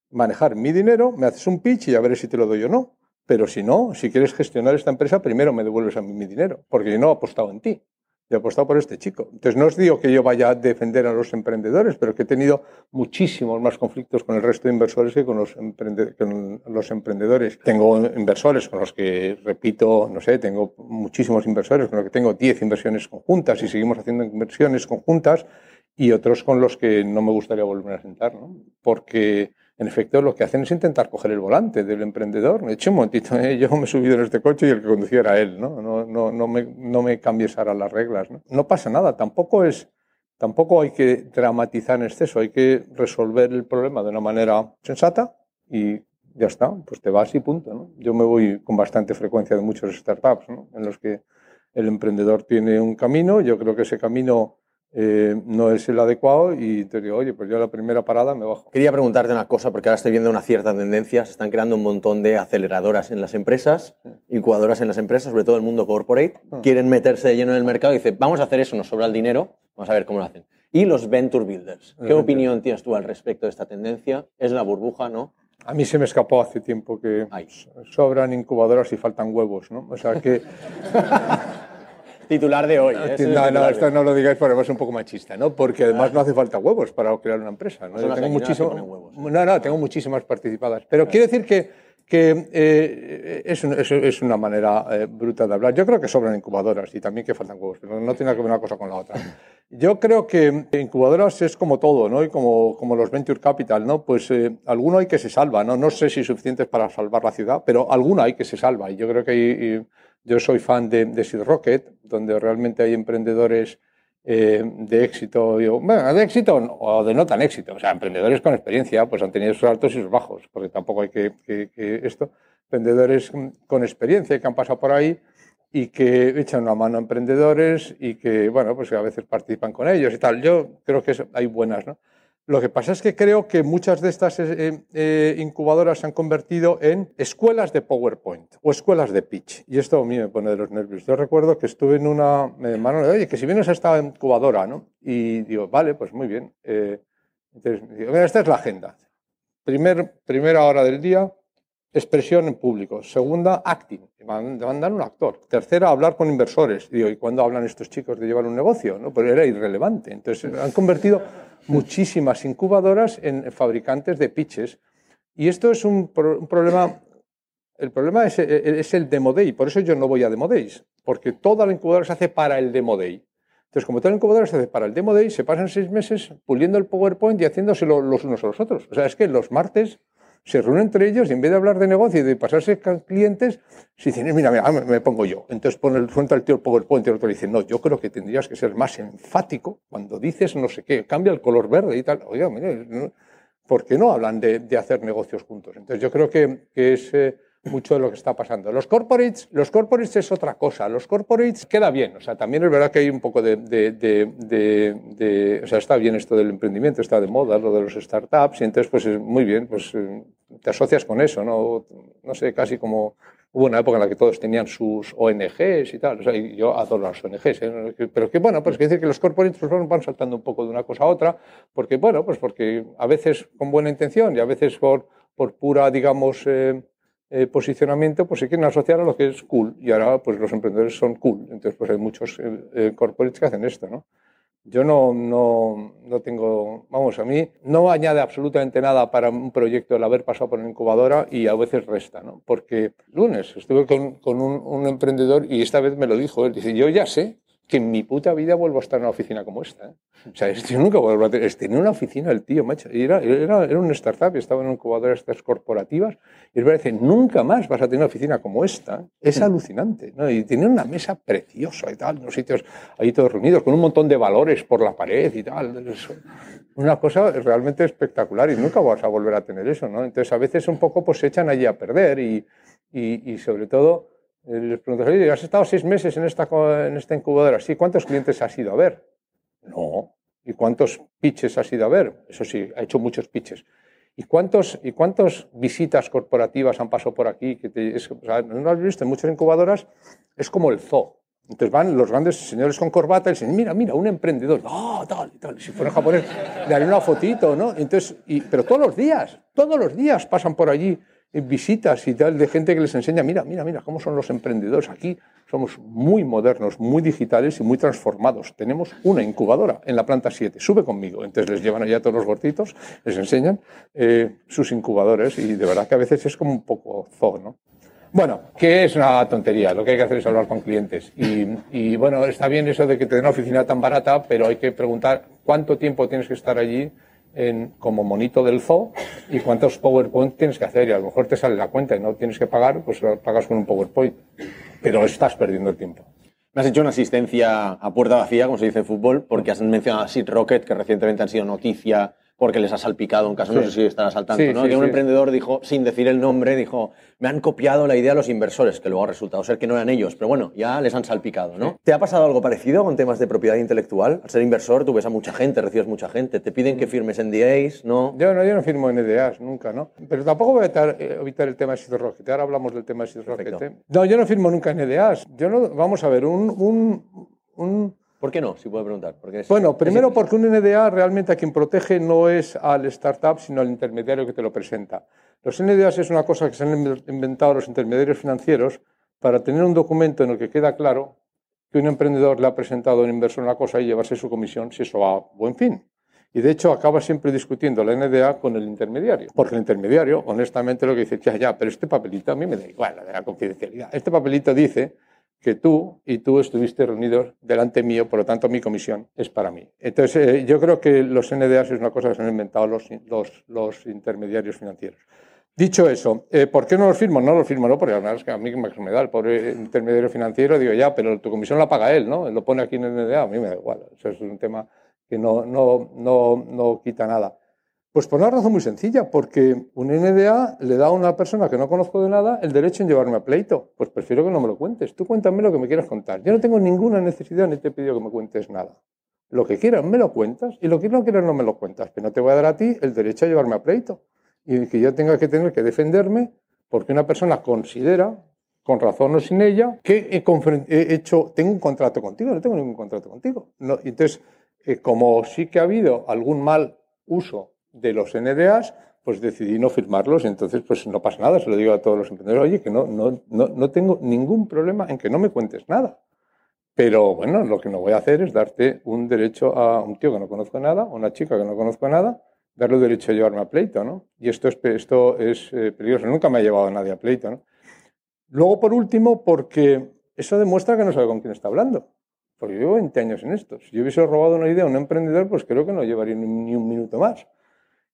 manejar mi dinero, me haces un pitch y ya veré si te lo doy o no. Pero si no, si quieres gestionar esta empresa, primero me devuelves a mí mi dinero, porque yo no he apostado en ti. Y he apostado por este chico. Entonces, no os digo que yo vaya a defender a los emprendedores, pero que he tenido muchísimos más conflictos con el resto de inversores que con los, con los emprendedores. Tengo inversores con los que, repito, no sé, tengo muchísimos inversores con los que tengo 10 inversiones conjuntas y seguimos haciendo inversiones conjuntas y otros con los que no me gustaría volver a sentar, ¿no? Porque en efecto, lo que hacen es intentar coger el volante del emprendedor. De hecho, un momentito, ¿eh? yo me he subido en este coche y el que conducía era él, ¿no? No, no, no, me, no me cambies ahora las reglas, ¿no? No pasa nada, tampoco es... Tampoco hay que dramatizar en exceso, hay que resolver el problema de una manera sensata y ya está, pues te vas y punto. ¿no? Yo me voy con bastante frecuencia de muchos startups ¿no? en los que el emprendedor tiene un camino, yo creo que ese camino eh, no es el adecuado y te digo, oye, pues yo la primera parada me bajo. Quería preguntarte una cosa, porque ahora estoy viendo una cierta tendencia, se están creando un montón de aceleradoras en las empresas, incubadoras en las empresas, sobre todo el mundo corporate, ah. quieren meterse de lleno en el mercado y dicen, vamos a hacer eso, nos sobra el dinero, vamos a ver cómo lo hacen. Y los venture builders, ¿qué opinión tienes tú al respecto de esta tendencia? ¿Es la burbuja, no? A mí se me escapó hace tiempo que sobran incubadoras y faltan huevos, ¿no? O sea que... titular de hoy. ¿eh? No, no, esto no lo digáis porque es un poco machista, ¿no? Porque además no hace falta huevos para crear una empresa. ¿no? tengo muchísimo, no, no, tengo muchísimas participadas. Pero quiero decir que, que eh, es, es, una manera eh, bruta de hablar. Yo creo que sobran incubadoras y también que faltan huevos, pero no tiene que ver una cosa con la otra. Yo creo que incubadoras es como todo, ¿no? Y como, como los venture capital, ¿no? Pues alguno hay que se salva, ¿no? No sé si suficientes para salvar la ciudad, pero alguno hay que se salva. Y yo creo que hay, yo soy fan de, de Seed Rocket, donde realmente hay emprendedores eh, de éxito, bueno, de éxito o de no tan éxito, o sea, emprendedores con experiencia, pues han tenido sus altos y sus bajos, porque tampoco hay que, que, esto, emprendedores con experiencia que han pasado por ahí y que echan una mano a emprendedores y que, bueno, pues a veces participan con ellos y tal. Yo creo que hay buenas, ¿no? Lo que pasa es que creo que muchas de estas eh, eh, incubadoras se han convertido en escuelas de PowerPoint o escuelas de pitch. Y esto a mí me pone de los nervios. Yo recuerdo que estuve en una... Me llamaron, oye, que si vienes a esta incubadora, ¿no? Y digo, vale, pues muy bien. Eh, entonces, digo, mira, esta es la agenda. Primer, primera hora del día, expresión en público. Segunda, acting. Mandan un actor. Tercera, hablar con inversores. Y digo, ¿y cuándo hablan estos chicos de llevar un negocio? ¿no? Pues era irrelevante. Entonces, han convertido muchísimas incubadoras en fabricantes de pitches. Y esto es un, problema. El problema es, es, el Demo Day. Por eso yo no voy a Demo Days. Porque toda la incubadora se hace para el Demo Day. Entonces, como toda la incubadora se hace para el Demo Day, se pasan seis meses puliendo el PowerPoint y haciéndoselo los unos a los otros. O sea, es que los martes se reúnen entre ellos y en vez de hablar de negocio y de pasarse clientes, se dicen, mira, mira, me pongo yo. Entonces pone el, suelta el tío el PowerPoint y el otro dice, no, yo creo que tendrías que ser más enfático cuando dices no sé qué, cambia el color verde y tal. Oiga, mira, ¿por qué no hablan de, hacer negocios juntos? Entonces yo creo que, es... Eh, mucho de lo que está pasando. Los corporates, los corporates es otra cosa. Los corporates queda bien. O sea, también es verdad que hay un poco de, de, o sea, está bien esto del emprendimiento, está de moda, lo de los startups, y entonces, pues es muy bien, pues eh, te asocias con eso, ¿no? No sé, casi como hubo una época en la que todos tenían sus ONGs y tal. O sea, yo adoro las ONGs, ¿eh? pero que bueno, pues quiere decir que los corporates pues, van saltando un poco de una cosa a otra, porque bueno, pues porque a veces con buena intención y a veces por, por pura, digamos, eh, eh, posicionamiento, pues se quieren asociar a lo que es cool. Y ahora, pues los emprendedores son cool. Entonces, pues hay muchos eh, eh, corporates que hacen esto, ¿no? Yo no, no, no, tengo, vamos, a mí no añade absolutamente nada para un proyecto el haber pasado por una incubadora y a veces resta, ¿no? Porque lunes estuve con, con un, un, emprendedor y esta vez me lo dijo él, dice, yo ya sé que en mi puta vida vuelvo a estar en una oficina como esta. ¿eh? O sea, yo nunca vuelvo a tener. Tenía una oficina el tío, macho. Y era, era, era un startup, estaba en un incubador de estas corporativas. Y me dice, nunca más vas a tener una oficina como esta. Es alucinante. ¿no? Y tiene una mesa preciosa y tal, unos sitios ahí todos reunidos, con un montón de valores por la pared y tal. Una cosa realmente espectacular y nunca vas a volver a tener eso. ¿no? Entonces, a veces un poco pues, se echan allí a perder y, y, y sobre todo les preguntas, ¿has estado seis meses en esta, incubadora? Sí, ¿cuántos clientes has ido a ver? No. ¿Y cuántos pitches has ido a ver? Eso sí, ha hecho muchos pitches. ¿Y cuántos, y cuántas visitas corporativas han pasado por aquí? Que no lo has visto, en muchas incubadoras es como el zoo. Entonces van los grandes señores con corbata y dicen, mira, mira, un emprendedor, oh, tal tal. Si fuera japonés, le haré una fotito, ¿no? Entonces, pero todos los días, todos los días pasan por allí visitas y tal de gente que les enseña, mira, mira, mira, cómo son los emprendedores aquí. Somos muy modernos, muy digitales y muy transformados. Tenemos una incubadora en la planta 7. Sube conmigo. Entonces les llevan allá todos los gorditos, les enseñan eh, sus incubadores y de verdad que a veces es como un poco zoo, ¿no? Bueno, que es una tontería. Lo que hay que hacer es hablar con clientes. Y, y, bueno, está bien eso de que te den una oficina tan barata, pero hay que preguntar cuánto tiempo tienes que estar allí en, como monito del zoo y cuántos PowerPoint tienes que hacer. Y a lo mejor te sale la cuenta y no tienes que pagar, pues pagas con un PowerPoint. Pero estás perdiendo tiempo. Me has hecho una asistencia a puerta vacía, como se dice en fútbol, porque has mencionado a Seed Rocket, que recientemente han sido noticia porque les ha salpicado un caso, no sé si estarás al tanto, ¿no? que un emprendedor dijo, sin decir el nombre, dijo, me han copiado la idea a los inversores, que luego ha resultado ser que no eran ellos, pero bueno, ya les han salpicado, ¿no? ¿Te ha pasado algo parecido con temas de propiedad intelectual? Al ser inversor, tú ves a mucha gente, recibes mucha gente, te piden que mm. firmes NDAs, ¿no? Yo no, yo no firmo NDAs, nunca, ¿no? Pero tampoco voy a eh, evitar, el tema de Seed Rocket, ahora hablamos del tema de Seed Rocket. ¿eh? No, yo no firmo nunca NDAs, yo no, vamos a ver, un, un, un ¿Por qué no? Si puedo preguntar. Porque bueno, primero porque un NDA realmente a quien protege no es al startup, sino al intermediario que te lo presenta. Los NDAs es una cosa que se han inventado los intermediarios financieros para tener un documento en el que queda claro que un emprendedor le ha presentado a un inversor una cosa y llevarse su comisión si eso va a buen fin. Y de hecho acaba siempre discutiendo la NDA con el intermediario. Porque el intermediario, honestamente, lo que dice, ya, ya, pero este papelito a mí me da igual, la de la confidencialidad. Este papelito dice que tú y tú estuviste reunidos delante mío, por lo tanto mi comisión es para mí. Entonces, eh, yo creo que los NDAs es una cosa que se han inventado los, los, intermediarios financieros. Dicho eso, eh, ¿por qué no los firmo? No los firmo, no, porque además que a mí me da el pobre intermediario financiero, digo, ya, pero tu comisión la paga él, ¿no? Lo pone aquí en el NDA, a mí me da igual. Eso es un tema que no, no, no, no quita nada. Pues por una razón muy sencilla, porque un NDA le da a una persona que no conozco de nada el derecho en llevarme a pleito. Pues prefiero que no me lo cuentes. Tú cuéntame lo que me quieras contar. Yo no tengo ninguna necesidad ni te he pedido que me cuentes nada. Lo que quieras me lo cuentas y lo que no quieras no me lo cuentas. Pero no te voy a dar a ti el derecho a llevarme a pleito. Y que yo tenga que tener que defenderme porque una persona considera, con razón o sin ella, que he, hecho, tengo un contrato contigo. No tengo ningún contrato contigo. No, entonces, eh, como sí que ha habido algún mal uso de los NDAs, pues decidí no firmarlos entonces pues no pasa nada, se lo digo a todos los emprendedores, oye, que no, no, no, no tengo ningún problema en que no me cuentes nada. Pero bueno, lo que no voy a hacer es darte un derecho a un tío que no conozco nada, a una chica que no conozco nada, darle derecho a llevarme a pleito, ¿no? Y esto es, esto es eh, peligroso, nunca me ha llevado nadie a pleito, ¿no? Luego, por último, porque eso demuestra que no sabe con quién está hablando. Porque yo llevo 20 años en esto. Si yo hubiese robado una idea a un emprendedor, pues creo que no llevaría ni un minuto más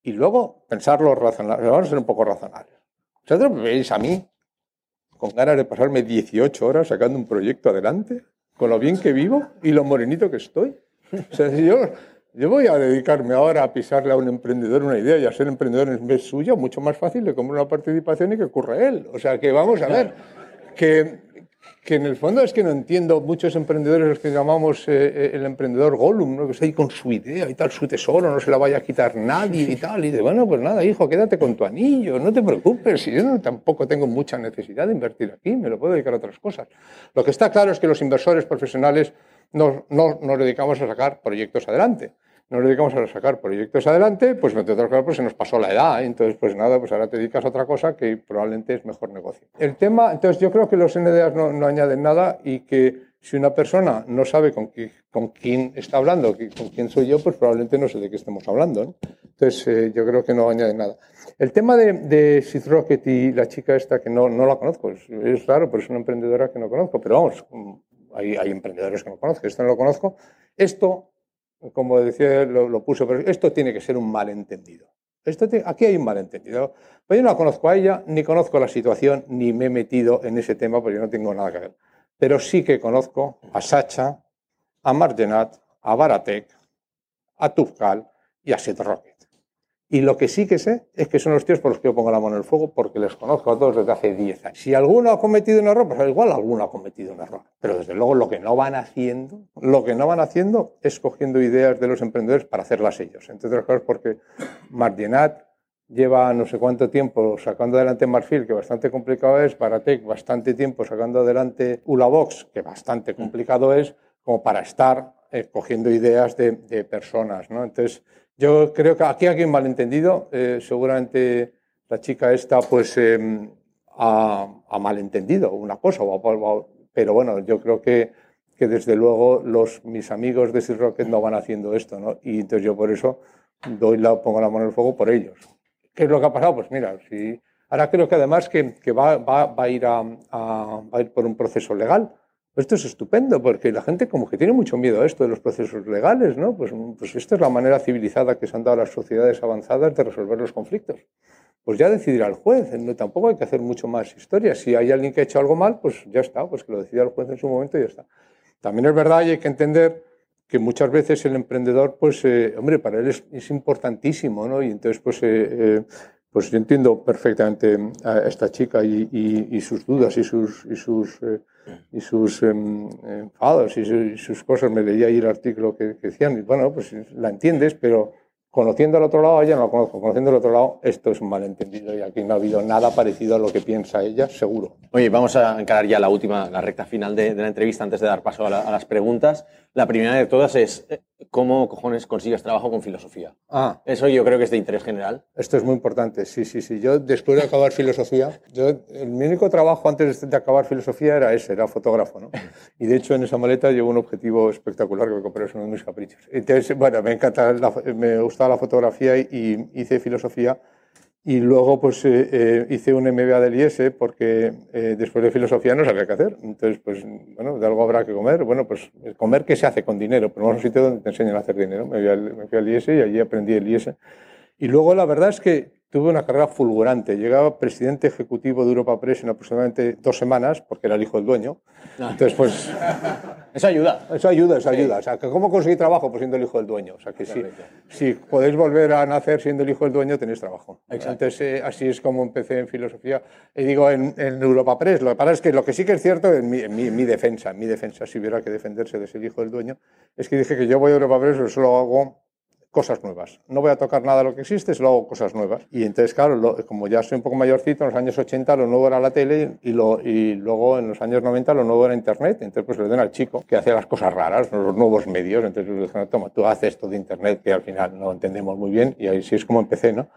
y luego pensarlo razonable. Vamos a ser un poco razonables. ¿Vosotros me veis a mí con ganas de pasarme 18 horas sacando un proyecto adelante? Con lo bien que vivo y lo morenito que estoy. O sea, si yo, yo voy a dedicarme ahora a pisarle a un emprendedor una idea y a ser emprendedor en vez suya, mucho más fácil de comprar una participación y que ocurra él. O sea, que vamos a ver, que que en el fondo es que no entiendo muchos emprendedores los que llamamos eh, eh, el emprendedor Gollum, ¿no? que está ahí con su idea y tal, su tesoro, no se la vaya a quitar nadie y tal. Y de bueno, pues nada, hijo, quédate con tu anillo, no te preocupes, si yo tampoco tengo mucha necesidad de invertir aquí, me lo puedo dedicar a otras cosas. Lo que está claro es que los inversores profesionales no, no nos dedicamos a sacar proyectos adelante nos dedicamos a sacar proyectos adelante, pues entre otras cosas pues se nos pasó la edad, entonces pues nada, pues ahora te dedicas a otra cosa que probablemente es mejor negocio. El tema, entonces yo creo que los NDAs no, añaden nada y que si una persona no sabe con, quién está hablando, con quién soy yo, pues probablemente no sé de qué estemos hablando. Entonces eh, yo creo que no añaden nada. El tema de, de Sid Rocket y la chica esta que no, no la conozco, es, es, raro, pero es una emprendedora que no conozco, pero vamos, hay, hay emprendedores que no conozco, esto no lo conozco. Esto como decía, lo, puso, pero esto tiene que ser un malentendido. Esto aquí hay un malentendido. Pues yo no la conozco a ella, ni conozco la situación, ni me he metido en ese tema porque no tengo nada que ver. Pero sí que conozco a Sacha, a Margenat, a Baratek, a Tufkal y a Seth Rocket. Y lo que sí que sé es que son los tíos por los que yo pongo la mano en el fuego porque les conozco a todos desde hace 10 años. Si alguno ha cometido un error, pues igual alguno ha cometido un error. Pero desde luego lo que no van haciendo, lo que no van haciendo es cogiendo ideas de los emprendedores para hacerlas ellos. Entre otras cosas porque Marginat lleva no sé cuánto tiempo sacando adelante Marfil, que bastante complicado es, Paratec bastante tiempo sacando adelante Ulabox, que bastante complicado es, como para estar eh, cogiendo ideas de, de personas. ¿no? Entonces, yo creo que aquí hay un malentendido. Eh, seguramente la chica esta pues em, ha, malentendido una cosa, pero bueno, yo creo que, que desde luego los, mis amigos de Sir Rocket no van haciendo esto, ¿no? Y entonces yo por eso doy la, pongo la mano en el fuego por ellos. ¿Qué es lo que ha pasado? Pues mira, si, ahora creo que además que, que va, va, va, a ir a, va a ir por un proceso legal. Esto es estupendo porque la gente como que tiene mucho miedo a esto de los procesos legales, ¿no? Pues, pues esta es la manera civilizada que se han dado las sociedades avanzadas de resolver los conflictos pues ya decidirá el juez. No, tampoco hay que hacer mucho más historia. Si hay alguien que ha hecho algo mal, pues ya está, pues que lo decida el juez en su momento y ya está. También es verdad y hay que entender que muchas veces el emprendedor, pues, eh, hombre, para él es, importantísimo, ¿no? Y entonces, pues, eh, eh, pues yo entiendo perfectamente a esta chica y, sus dudas y sus, y sus, y sus em, enfados y, sus cosas. Me leía ahí el artículo que decían, y bueno, pues la entiendes, pero Conociendo al otro lado, ella no lo conozco. Conociendo al otro lado, esto es un malentendido y aquí no ha habido nada parecido a lo que piensa ella, seguro. Oye, vamos a encarar ya la última, la recta final de, la entrevista antes de dar paso a, a, las preguntas. La primera de todas es, eh, ¿cómo cojones consigues trabajo con filosofía? Ah. Eso yo creo que es de interés general. Esto es muy importante, sí, sí, sí. Yo, después de acabar filosofía, yo, el, mi único trabajo antes de acabar filosofía era ese, era fotógrafo, ¿no? Y de hecho en esa maleta llevo un objetivo espectacular que me compré, es uno de mis caprichos. Entonces, bueno, me encanta, me gustaba la fotografía y hice filosofía y luego pues eh, eh, hice un MBA del IES porque eh, después de filosofía no sabía qué hacer. Entonces, pues bueno, de algo habrá que comer. Bueno, pues comer qué se hace con dinero, pero es un sitio donde te enseñan a hacer dinero. Me fui, al, me fui al IES y allí aprendí el IES. Y luego la verdad es que tuve una carrera fulgurante. Llegaba presidente ejecutivo de Europa Press en aproximadamente dos semanas, porque era el hijo del dueño. Ah. Entonces, pues... Eso ayuda. Eso ayuda, eso ayuda. O sea, ¿cómo conseguí trabajo? Pues siendo el hijo del dueño. O sea, que si, si podéis volver a nacer siendo el hijo del dueño, tenéis trabajo. Entonces, eh, así es como empecé en filosofía. Y digo, en, Europa Press. Lo que pasa es que lo que sí que es cierto, en mi, en mi, defensa, en mi defensa, si hubiera que defenderse de ser hijo del dueño, es que dije que yo voy a Europa Press, pero solo hago cosas nuevas. No voy a tocar nada de lo que existe, solo hago cosas nuevas. Y entonces, claro, como ya soy un poco mayorcito, en los años 80 lo nuevo era la tele y, lo, y luego en los años 90 lo nuevo era Internet. Entonces, pues le den al chico que hace las cosas raras, los nuevos medios. Entonces, le dije, toma, tú haces esto de Internet que al final no entendemos muy bien y ahí sí es como empecé, ¿no?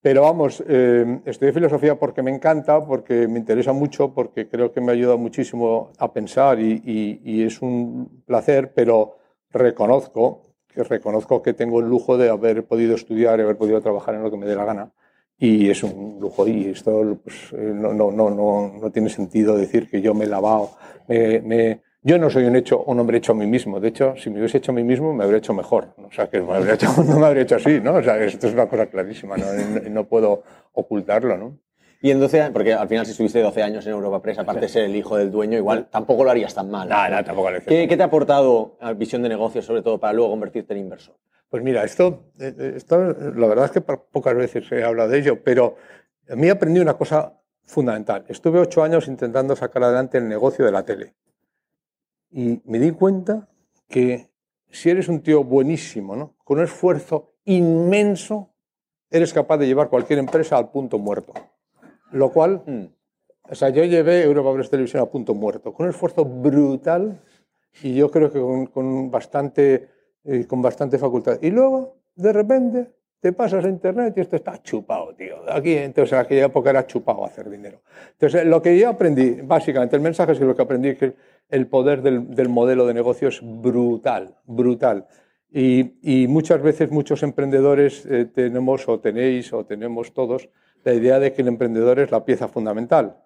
Pero vamos, eh, estudié filosofía porque me encanta, porque me interesa mucho, porque creo que me ayuda muchísimo a pensar y, y es un placer, pero reconozco que reconozco que tengo el lujo de haber podido estudiar y haber podido trabajar en lo que me dé la gana. Y es un lujo y esto pues, eh, no, no, no, no, tiene sentido decir que yo me he lavado. Me, yo no soy un, hecho, un hombre hecho a mí mismo. De hecho, si me hubiese hecho a mí mismo, me habría hecho mejor. O sea, que me habría hecho, no me habría hecho así, ¿no? O sea, esto es una cosa clarísima, ¿no? no puedo ocultarlo, ¿no? Y en 12 años, porque al final si estuviste 12 años en Europa Press, aparte de ser el hijo del dueño, igual tampoco lo harías tan mal. No, no, tampoco lo ¿Qué, ¿Qué te ha aportado la visión de negocio, sobre todo para luego convertirte en inversor? Pues mira, esto, eh, eh, esto la verdad es que pocas veces he hablado de ello, pero a mí aprendí una cosa fundamental. Estuve ocho años intentando sacar adelante el negocio de la tele. Y me di cuenta que si eres un tío buenísimo, ¿no? con un esfuerzo inmenso, eres capaz de llevar cualquier empresa al punto muerto. Lo cual, mm. o sea, yo llevé Europa Press Televisión a punto muerto, con un esfuerzo brutal y yo creo que con, bastante, eh, con bastante facultad. Y luego, de repente, te pasas a internet y esto está chupado, tío. Aquí, entonces, en aquella época era chupado hacer dinero. Entonces, lo que yo aprendí, básicamente, el mensaje es que lo que aprendí es que el poder del, del modelo de negocio es brutal, brutal. Y, y muchas veces muchos emprendedores eh, tenemos o tenéis o tenemos todos la idea de que el emprendedor es la pieza fundamental.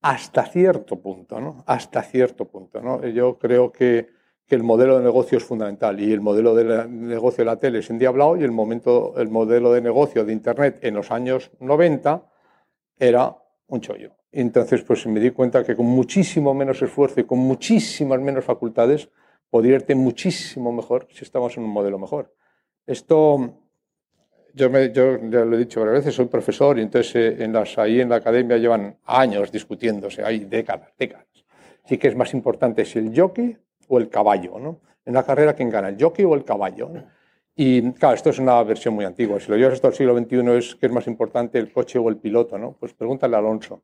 Hasta cierto punto, ¿no? Hasta cierto punto, ¿no? Yo creo que, que el modelo de negocio es fundamental y el modelo de negocio de la tele es endiablado y el, momento, el modelo de negocio de Internet en los años 90 era un chollo. Entonces, pues me di cuenta que con muchísimo menos esfuerzo y con muchísimas menos facultades podría irte muchísimo mejor si estamos en un modelo mejor. Esto yo, me, yo ya lo he dicho varias veces, soy profesor y entonces eh, en las, ahí en la academia llevan años discutiéndose, hay décadas, décadas. Sí que es más importante si el jockey o el caballo, ¿no? En la carrera, ¿quién gana, el jockey o el caballo? Y claro, esto es una versión muy antigua. Si lo llevas hasta el siglo XXI, es que es más importante el coche o el piloto, ¿no? Pues pregúntale a Alonso.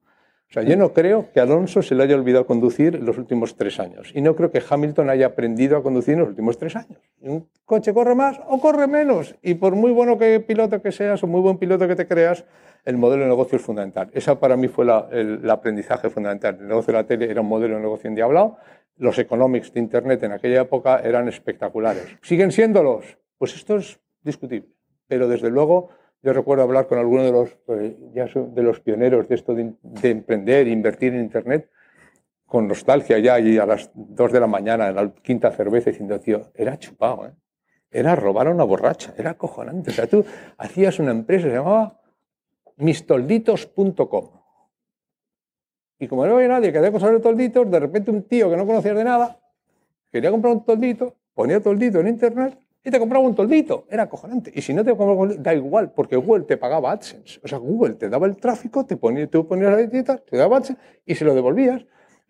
O sea, yo no creo que Alonso se le haya olvidado conducir los últimos tres años. Y no creo que Hamilton haya aprendido a conducir en los últimos tres años. Un coche corre más o corre menos. Y por muy bueno que piloto que seas o muy buen piloto que te creas, el modelo de negocio es fundamental. Esa para mí fue el, aprendizaje fundamental. El negocio de la tele era un modelo de negocio endiablado. Los economics de Internet en aquella época eran espectaculares. ¿Siguen siéndolos? Pues esto es discutible. Pero desde luego yo recuerdo hablar con alguno de los, ya de los pioneros de esto de, emprender invertir en Internet con nostalgia ya y a las 2 de la mañana en la quinta cerveza diciendo, tío, era chupado, ¿eh? era robar a una borracha, era acojonante. O sea, tú hacías una empresa se llamaba mistolditos.com. Y como no había nadie que hacía cosas de tolditos, de repente un tío que no conocía de nada quería comprar un toldito, ponía toldito en internet y te compraba un toldito. Era acojonante. Y si no te compraba da igual, porque Google te pagaba AdSense. O sea, Google te daba el tráfico, te ponía, tú ponías la etiqueta, te daba AdSense y se lo devolvías.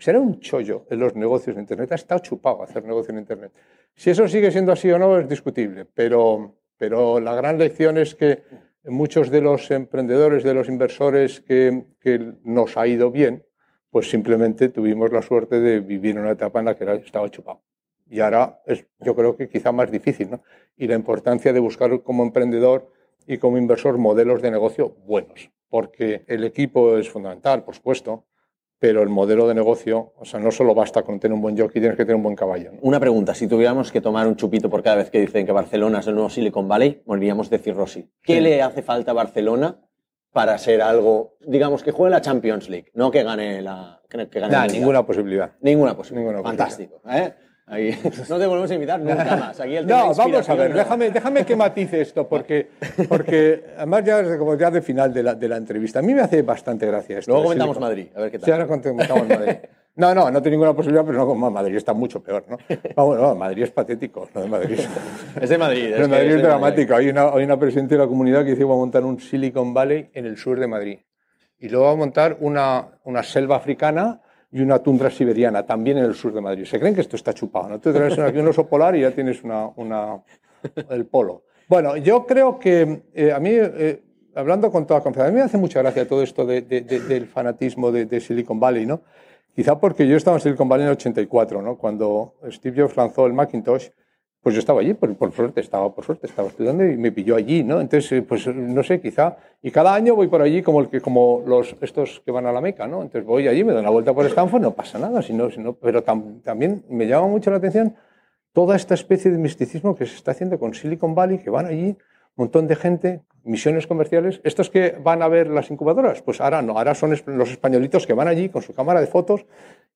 O un chollo en los negocios de Internet. Ha estado chupado hacer negocio en Internet. Si eso sigue siendo así o no es discutible, pero, pero la gran lección es que muchos de los emprendedores, de los inversores que, que nos ha ido bien, pues simplemente tuvimos la suerte de vivir en una etapa en la que estaba chupado y ahora es yo creo que quizá más difícil. ¿no? Y la importancia de buscar como emprendedor y como inversor modelos de negocio buenos, porque el equipo es fundamental, por supuesto, pero el modelo de negocio, o sea, no solo basta con tener un buen jockey, tienes que tener un buen caballo. Una pregunta, si tuviéramos que tomar un chupito por cada vez que dicen que Barcelona es el nuevo Silicon Valley, volveríamos a decir Rossi. ¿Qué le hace falta a Barcelona para ser algo, digamos, que juegue la Champions League, no que gane la... Que gane ninguna posibilidad. Ninguna posibilidad. Ninguna Fantástico. ¿eh? No te volvemos a invitar nunca más. no, vamos a ver, déjame, déjame que matice esto, porque, porque además ya es como ya de final de la, de la entrevista. A mí me hace bastante gracia esto. Luego comentamos Madrid, a ver qué tal. Sí, ahora comentamos Madrid. No, no, no tengo ninguna posibilidad, pero no Madrid está mucho peor, ¿no? Vamos, no, Madrid es patético, no de Madrid. es de Madrid. Es, Madrid es, dramático. Hay una, hay una presidenta de la comunidad que dice que va a montar un Silicon Valley en el sur de Madrid. Y luego va a montar una, una selva africana y una tundra siberiana, también en el sur de Madrid. Se creen que esto está chupado, ¿no? Tú traes aquí un oso polar y ya tienes una, una, el polo. Bueno, yo creo que eh, a mí, eh, hablando con toda confianza, a mí me hace mucha gracia todo esto de, del fanatismo de, Silicon Valley, ¿no? Quizá porque yo estaba en Silicon Valley en el 84, ¿no? Cuando Steve Jobs lanzó el Macintosh, pues yo estaba allí, por, por, suerte, estaba por suerte, estaba estudiando y me pilló allí, ¿no? Entonces, eh, pues no sé, quizá, y cada año voy por allí como, el que, como los, estos que van a la Meca, ¿no? Entonces voy allí, me doy una vuelta por Stanford, no pasa nada, sino, sino, pero también me llama mucho la atención toda esta especie de misticismo que se está haciendo con Silicon Valley, que van allí, un montón de gente, misiones comerciales. Estos que van a ver las incubadoras, pues ahora no, ahora son los españolitos que van allí con su cámara de fotos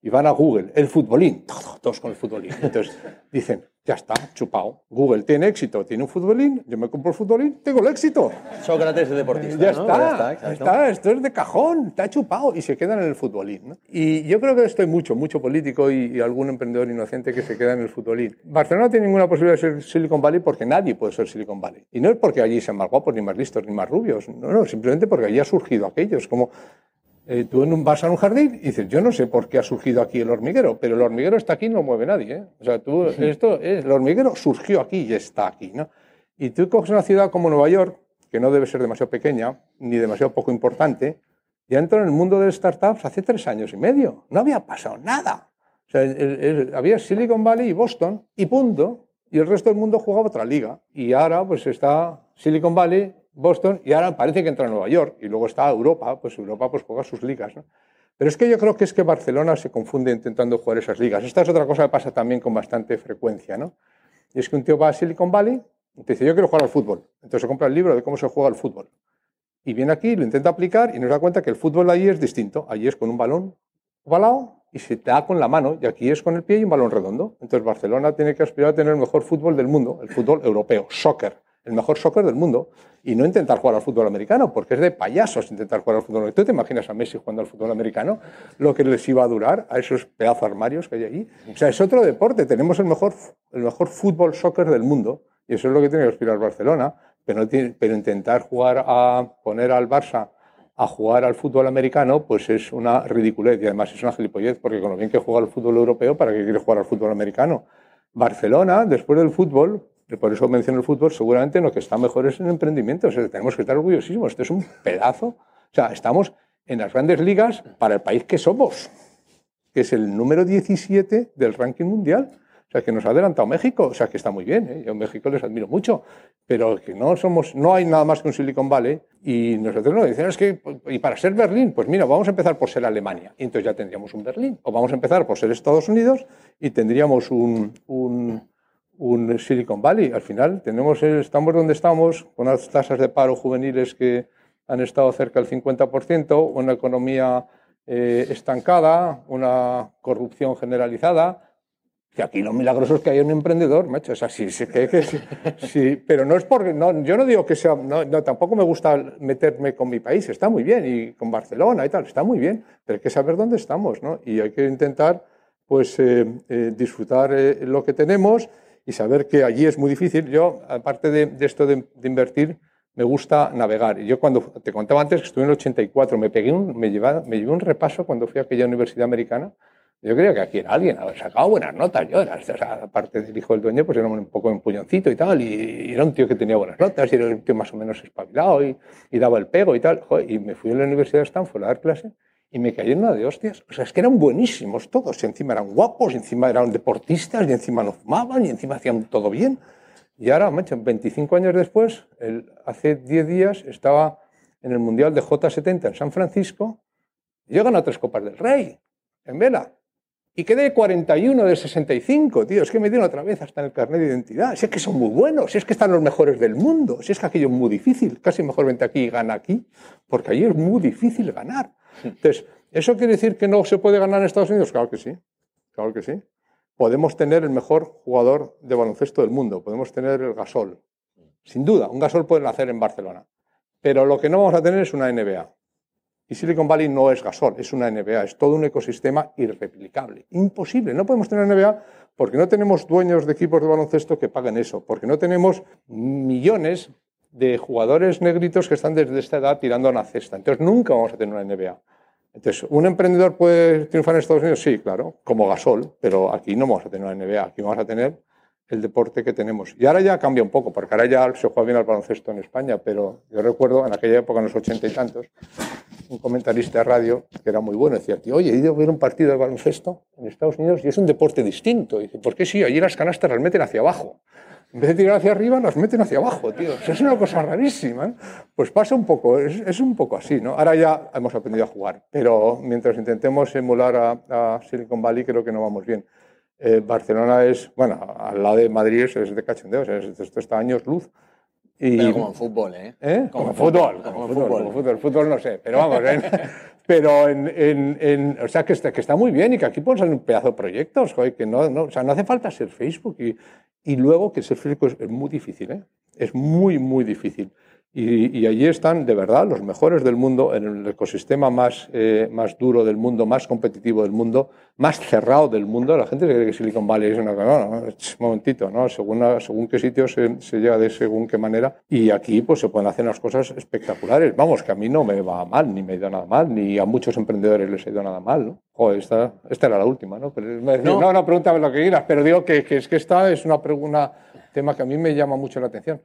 y van a Google, el futbolín, todos con el futbolín. Entonces dicen, ya está, chupado. Google tiene éxito, tiene un futbolín, yo me compro el futbolín, tengo el éxito. Sócrates es deportista. Ya, está, ya está, esto es de cajón, está chupado y se quedan en el futbolín. Y yo creo que estoy mucho, mucho político y, algún emprendedor inocente que se queda en el futbolín. Barcelona no tiene ninguna posibilidad de ser Silicon Valley porque nadie puede ser Silicon Valley. Y no es porque allí sean más guapos, ni más listos, ni más rubios. No, no, simplemente porque allí ha surgido aquellos. Como eh, tú vas a un jardín y dices, yo no sé por qué ha surgido aquí el hormiguero, pero el hormiguero está aquí y no lo mueve nadie. ¿eh? O sea, tú, esto es, el hormiguero surgió aquí y está aquí. ¿no? Y tú coges una ciudad como Nueva York, que no debe ser demasiado pequeña ni demasiado poco importante, y entró en el mundo de startups hace tres años y medio. No había pasado nada. O sea, había Silicon Valley y Boston y punto. Y el resto del mundo jugaba otra liga. Y ahora pues está Silicon Valley Boston y ahora parece que entra en Nueva York y luego está Europa, pues Europa pues juega sus ligas. ¿no? Pero es que yo creo que es que Barcelona se confunde intentando jugar esas ligas. Esta es otra cosa que pasa también con bastante frecuencia. ¿no? Y es que un tío va a Silicon Valley y te dice, yo quiero jugar al fútbol. Entonces se compra el libro de cómo se juega al fútbol. Y viene aquí, lo intenta aplicar y nos da cuenta que el fútbol allí es distinto. Allí es con un balón ovalado y se te da con la mano y aquí es con el pie y un balón redondo. Entonces Barcelona tiene que aspirar a tener el mejor fútbol del mundo, el fútbol europeo, soccer el mejor soccer del mundo y no intentar jugar al fútbol americano, porque es de payasos intentar jugar al fútbol americano. ¿Tú te imaginas a Messi jugando al fútbol americano? Lo que les iba a durar a esos pedazos armarios que hay allí. O sea, es otro deporte. Tenemos el mejor, el mejor fútbol soccer del mundo y eso es lo que tiene que aspirar Barcelona. Pero, intentar jugar a poner al Barça a jugar al fútbol americano, pues es una ridiculez y además es una gilipollez, porque con lo bien que juega al fútbol europeo, ¿para qué quiere jugar al fútbol americano? Barcelona, después del fútbol, por eso menciono el fútbol, seguramente lo que está mejor es el emprendimiento. O sea, tenemos que estar orgullosísimos. Esto es un pedazo. O sea, estamos en las grandes ligas para el país que somos, que es el número 17 del ranking mundial. O sea, que nos ha adelantado México, o sea, que está muy bien, ¿eh? yo a México les admiro mucho, pero que no somos, no hay nada más que un Silicon Valley y nosotros nos dicen, es que, y para ser Berlín, pues mira, vamos a empezar por ser Alemania, y entonces ya tendríamos un Berlín, o vamos a empezar por ser Estados Unidos y tendríamos un, un, un Silicon Valley. Al final tenemos, estamos donde estamos, con las tasas de paro juveniles que han estado cerca del 50%, una economía eh, estancada, una corrupción generalizada. Que aquí lo milagroso es que haya un emprendedor, macho. Es así, sí, que, sí, pero no es porque. No, yo no digo que sea. No, tampoco me gusta meterme con mi país, está muy bien, y con Barcelona y tal, está muy bien, pero hay que saber dónde estamos, ¿no? Y hay que intentar, pues, eh, eh, disfrutar lo que tenemos y saber que allí es muy difícil. Yo, aparte de, esto de, invertir, me gusta navegar. Y yo cuando te contaba antes que estuve en el 84, me, pegué un, me, llevaba, me llevé un repaso cuando fui a aquella universidad americana. Yo creía que aquí era alguien, había sacado buenas notas. Yo era, aparte del hijo del dueño, pues era un poco empuñoncito y tal. Y, era un tío que tenía buenas notas y era un tío más o menos espabilado y, y daba el pego y tal. y me fui a la Universidad de Stanford a dar clase y me caí en una de hostias. O sea, es que eran buenísimos todos. Y encima eran guapos, y encima eran deportistas, y encima no fumaban, y encima hacían todo bien. Y ahora, macho, 25 años después, el, hace 10 días estaba en el Mundial de J70 en San Francisco, y yo a tres Copas del Rey, en vela. Y quedé 41 de 65, tío. Es que me dieron otra vez hasta en el carnet de identidad. Si es que son muy buenos, si es que están los mejores del mundo, si es que aquello es muy difícil. Casi mejor vente aquí y gana aquí, porque allí es muy difícil ganar. Entonces, ¿eso quiere decir que no se puede ganar en Estados Unidos? Claro que sí. Claro que sí podemos tener el mejor jugador de baloncesto del mundo, podemos tener el Gasol. Sin duda, un Gasol pueden hacer en Barcelona. Pero lo que no vamos a tener es una NBA. Y Silicon Valley no es Gasol, es una NBA, es todo un ecosistema irreplicable. Imposible, no podemos tener NBA porque no tenemos dueños de equipos de baloncesto que paguen eso, porque no tenemos millones de jugadores negritos que están desde esta edad tirando a una cesta. Entonces nunca vamos a tener una NBA. Entonces, ¿un emprendedor puede triunfar en Estados Unidos? Sí, claro, como Gasol, pero aquí no vamos a tener una NBA, aquí vamos a tener el deporte que tenemos. Y ahora ya cambia un poco, porque ahora ya se juega bien al baloncesto en España, pero yo recuerdo en aquella época, en los ochenta y tantos, un comentarista de radio que era muy bueno, decía, tío, oye, he ido a ver un partido de baloncesto en Estados Unidos y es un deporte distinto. Y dice, ¿por qué sí? Allí las canastas las meten hacia abajo en vez de tirar hacia arriba, las meten hacia abajo, tío. es una cosa rarísima. ¿eh? Pues pasa un poco, es, un poco así, ¿no? Ahora ya hemos aprendido a jugar, pero mientras intentemos emular a, Silicon Valley, creo que no vamos bien. Eh, Barcelona es, bueno, al lado de Madrid es, de cachondeo, esto está años luz. Y, pero como en fútbol, ¿eh? ¿Eh? Como, fútbol, como, fútbol, como fútbol. Fútbol no sé, pero vamos, ¿eh? pero en, en, o sea, que está, que está muy bien y que aquí pueden salir un pedazo de proyectos, joder, que no, no, o sea, no hace falta ser Facebook y, y luego que ser Facebook es, es muy difícil, ¿eh? Es muy, muy difícil. Y, allí están, de verdad, los mejores del mundo, en el ecosistema más, eh, más duro del mundo, más competitivo del mundo, más cerrado del mundo. La gente cree que Silicon Valley es una... No, no, un momentito, ¿no? Según, según qué sitio se, se llega de según qué manera. Y aquí pues se pueden hacer unas cosas espectaculares. Vamos, que a mí no me va mal, ni me ha ido nada mal, ni a muchos emprendedores les ha ido nada mal, ¿no? Joder, esta, esta era la última, ¿no? Pero, no. no, no, pregúntame lo que quieras, pero digo que, que es que esta es una, una tema que a mí me llama mucho la atención.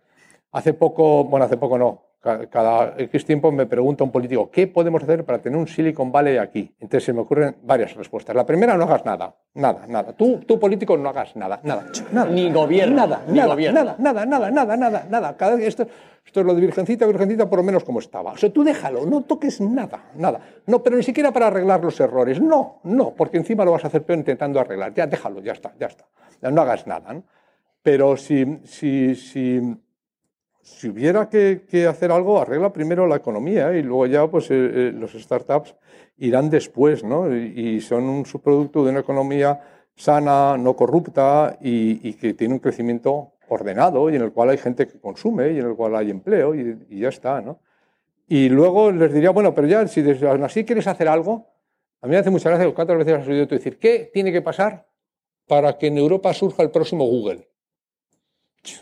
Hace poco, bueno, hace poco no, cada X tiempo me pregunta un político, ¿qué podemos hacer para tener un Silicon Valley aquí? Entonces se me ocurren varias respuestas. La primera, no hagas nada, nada, nada. Tú, tú político, no hagas nada, nada, nada. Ni gobierno. Nada, ni nada, gobierno. nada, nada, nada, nada, nada, nada. Cada, esto, esto es lo de virgencita, virgencita, por lo menos como estaba. O sea, tú déjalo, no toques nada, nada. No, pero ni siquiera para arreglar los errores. No, no, porque encima lo vas a hacer peor intentando arreglar. Ya, déjalo, ya está, ya está. No hagas nada. ¿no? Pero si, si, si si hubiera que, hacer algo, arregla primero la economía y luego ya pues, eh, eh, los startups irán después, ¿no? Y, son un subproducto de una economía sana, no corrupta y, que tiene un crecimiento ordenado y en el cual hay gente que consume y en el cual hay empleo y, ya está, ¿no? Y luego les diría, bueno, pero ya, si aún así quieres hacer algo, a mí me hace mucha gracia, ¿cuántas veces has oído tú decir, ¿qué tiene que pasar para que en Europa surja el próximo Google?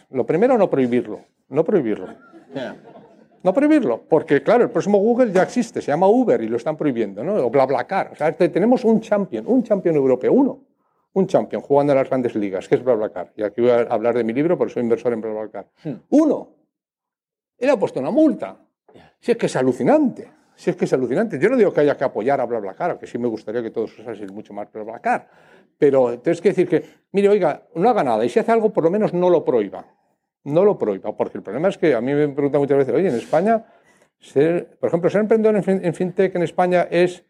Lo primero, no prohibirlo no prohibirlo. No prohibirlo, porque claro, el próximo Google ya existe, se llama Uber y lo están prohibiendo, ¿no? O BlaBlaCar. O sea, tenemos un champion, un champion europeo, uno, un champion jugando en las grandes ligas, que es BlaBlaCar. Y aquí voy a hablar de mi libro porque soy inversor en BlaBlaCar. Hmm. Uno. Él ha puesto una multa. Si es que es alucinante. Si es que es alucinante. Yo no digo que haya que apoyar a BlaBlaCar, que sí me gustaría que todos usasen mucho más BlaBlaCar. Pero entonces que decir que, mire, oiga, no haga nada y si hace algo, por lo menos no lo prohíba. No lo prohíba, porque el problema es que a mí me preguntan muchas veces, oye, en España, ser, por ejemplo, ser emprendedor en, fintech en España es,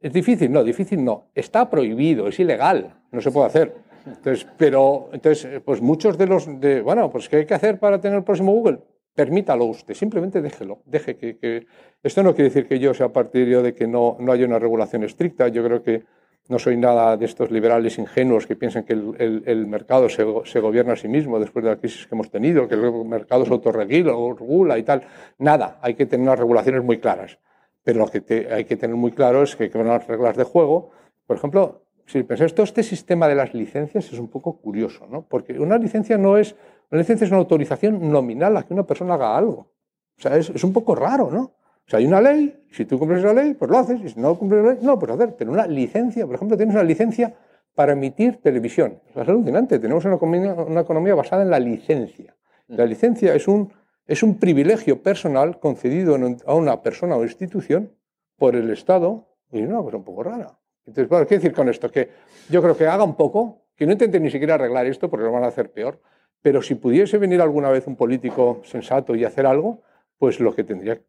es difícil. No, difícil no. Está prohibido, es ilegal, no se puede hacer. Entonces, pero, entonces, pues muchos de los, de, bueno, pues ¿qué hay que hacer para tener el próximo Google? Permítalo usted, simplemente déjelo, deje que, que... Esto no quiere decir que yo sea partidario de que no, no haya una regulación estricta, yo creo que no soy nada de estos liberales ingenuos que piensan que el, mercado se, gobierna a sí mismo después de la crisis que hemos tenido, que el mercado se autorregula y tal. Nada, hay que tener unas regulaciones muy claras. Pero lo que hay que tener muy claro es que hay que unas reglas de juego. Por ejemplo, si pensáis, todo este sistema de las licencias es un poco curioso, ¿no? Porque una licencia no es, una licencia es una autorización nominal a que una persona haga algo. O sea, es un poco raro, ¿no? O sea, hay una ley, si tú cumples la ley, pues lo haces, y si no cumples la ley, no lo puedes hacer. Pero una licencia, por ejemplo, tienes una licencia para emitir televisión. Es alucinante, tenemos una economía, una economía basada en la licencia. La licencia es un, es un privilegio personal concedido a una persona o institución por el Estado, y es una cosa un poco rara. Entonces, bueno, ¿qué decir con esto? Que yo creo que haga un poco, que no intente ni siquiera arreglar esto porque lo van a hacer peor, pero si pudiese venir alguna vez un político sensato y hacer algo, pues lo que tendría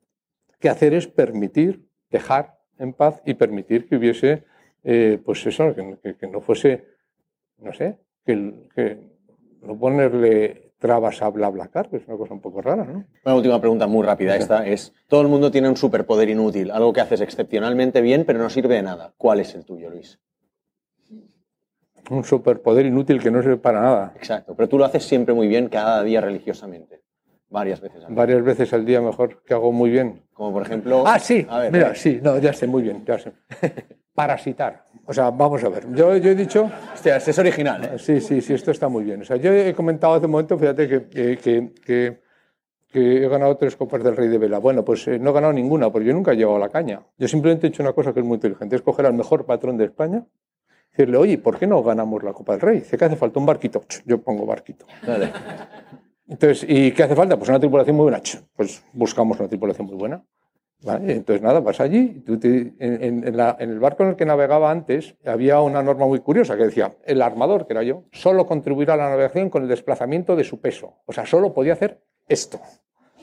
que hacer es permitir, dejar en paz y permitir que hubiese, eh, pues eso, que, no fuese, no sé, que, no ponerle trabas a BlaBlaCar, que es una cosa un poco rara, ¿no? Una última pregunta muy rápida. Esta es, todo el mundo tiene un superpoder inútil, algo que haces excepcionalmente bien, pero no sirve de nada. ¿Cuál es el tuyo, Luis? Un superpoder inútil que no sirve para nada. Exacto, pero tú lo haces siempre muy bien, cada día religiosamente. Varias veces al día. Varias veces al día mejor, que hago muy bien. Como por ejemplo... Ah, sí, mira, sí, no, ya sé, muy bien, ya sé. Parasitar. O sea, vamos a ver. Yo, yo he dicho... Hostia, es original, ¿eh? Sí, sí, sí, esto está muy bien. O sea, yo he comentado hace un momento, fíjate, que, que, que, que he ganado tres copas del Rey de Vela. Bueno, pues eh, no he ganado ninguna, porque yo nunca he llevado la caña. Yo simplemente he hecho una cosa que es muy inteligente, es coger al mejor patrón de España decirle, oye, ¿por qué no ganamos la Copa del Rey? Dice que hace falta un barquito. Yo pongo barquito. Vale. Entonces, ¿y qué hace falta? Pues una tripulación muy buena. Pues buscamos una tripulación muy buena. Entonces, nada, vas allí. en, el barco en el que navegaba antes había una norma muy curiosa que decía, el armador, que era yo, solo contribuirá a la navegación con el desplazamiento de su peso. O sea, solo podía hacer esto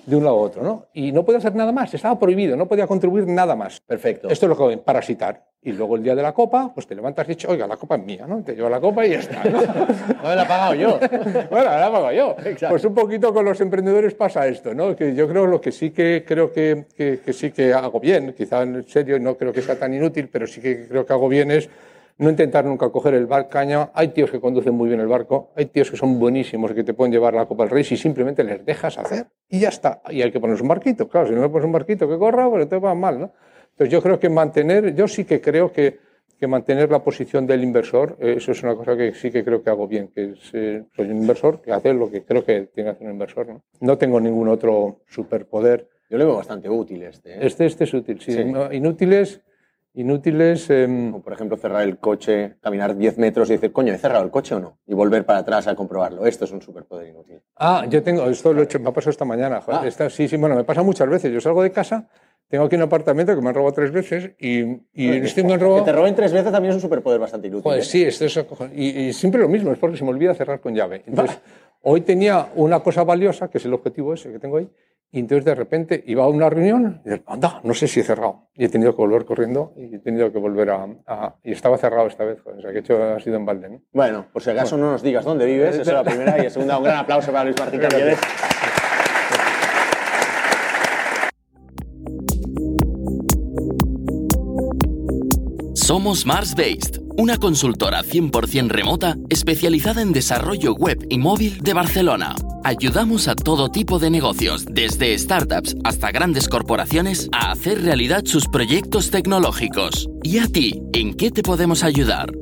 de un lado a otro, ¿no? Y no podía hacer nada más, estaba prohibido, no podía contribuir nada más. Perfecto. Esto es lo que ven, parasitar. Y luego el día de la copa, pues te levantas y dices, oiga, la copa es mía, ¿no? te llevo la copa y ya está. ¿no? me la he pagado yo. bueno, la he pagado yo. Pues un poquito con los emprendedores pasa esto, ¿no? Que yo creo lo que sí que creo que, que, sí que hago bien, quizá en serio no creo que sea tan inútil, pero sí que creo que hago bien es no intentar nunca coger el barco caña. Hay tíos que conducen muy bien el barco, hay tíos que son buenísimos que te pueden llevar la Copa del Rey si simplemente les dejas hacer y ya está. Y hay que ponerse un barquito. Claro, si no le pones un barquito que corra, pues te va mal, ¿no? Entonces yo creo que mantener, yo sí que creo que, que mantener la posición del inversor, eh, eso es una cosa que sí que creo que hago bien, que eh, soy un inversor que hace lo que creo que tiene que hacer un inversor. No, no tengo ningún otro superpoder. Yo lo veo bastante útil este. ¿eh? Este, este es útil, sí. Inútiles inútiles. Em, por ejemplo, cerrar el coche, caminar 10 metros y decir, coño, ¿he cerrado el coche o no? Y volver para atrás a comprobarlo. Esto es un superpoder inútil. Ah, yo tengo, esto lo he hecho, me ha pasado esta mañana. Ah. sí, sí, bueno, me pasa muchas veces. Yo salgo de casa, tengo aquí un apartamento que me han robado tres veces y, y este me han robado... Que te roben tres veces también es un superpoder bastante inútil. Pues sí, esto es y, y, siempre lo mismo, es porque se me olvida cerrar con llave. Entonces, hoy tenía una cosa valiosa, que es el objetivo ese que tengo ahí, y entonces de repente iba a una reunión y anda, no sé si he cerrado. Y he tenido que volver corriendo y he tenido que volver a... y estaba cerrado esta vez, o sea que he hecho ha sido en balde. ¿no? Bueno, por si acaso no nos digas dónde vives, esa es la primera. Y segunda, un gran aplauso para Luis Martín Caviedes. Somos Mars Based, una consultora 100% remota especializada en desarrollo web y móvil de Barcelona. Ayudamos a todo tipo de negocios, desde startups hasta grandes corporaciones, a hacer realidad sus proyectos tecnológicos. ¿Y a ti, en qué te podemos ayudar?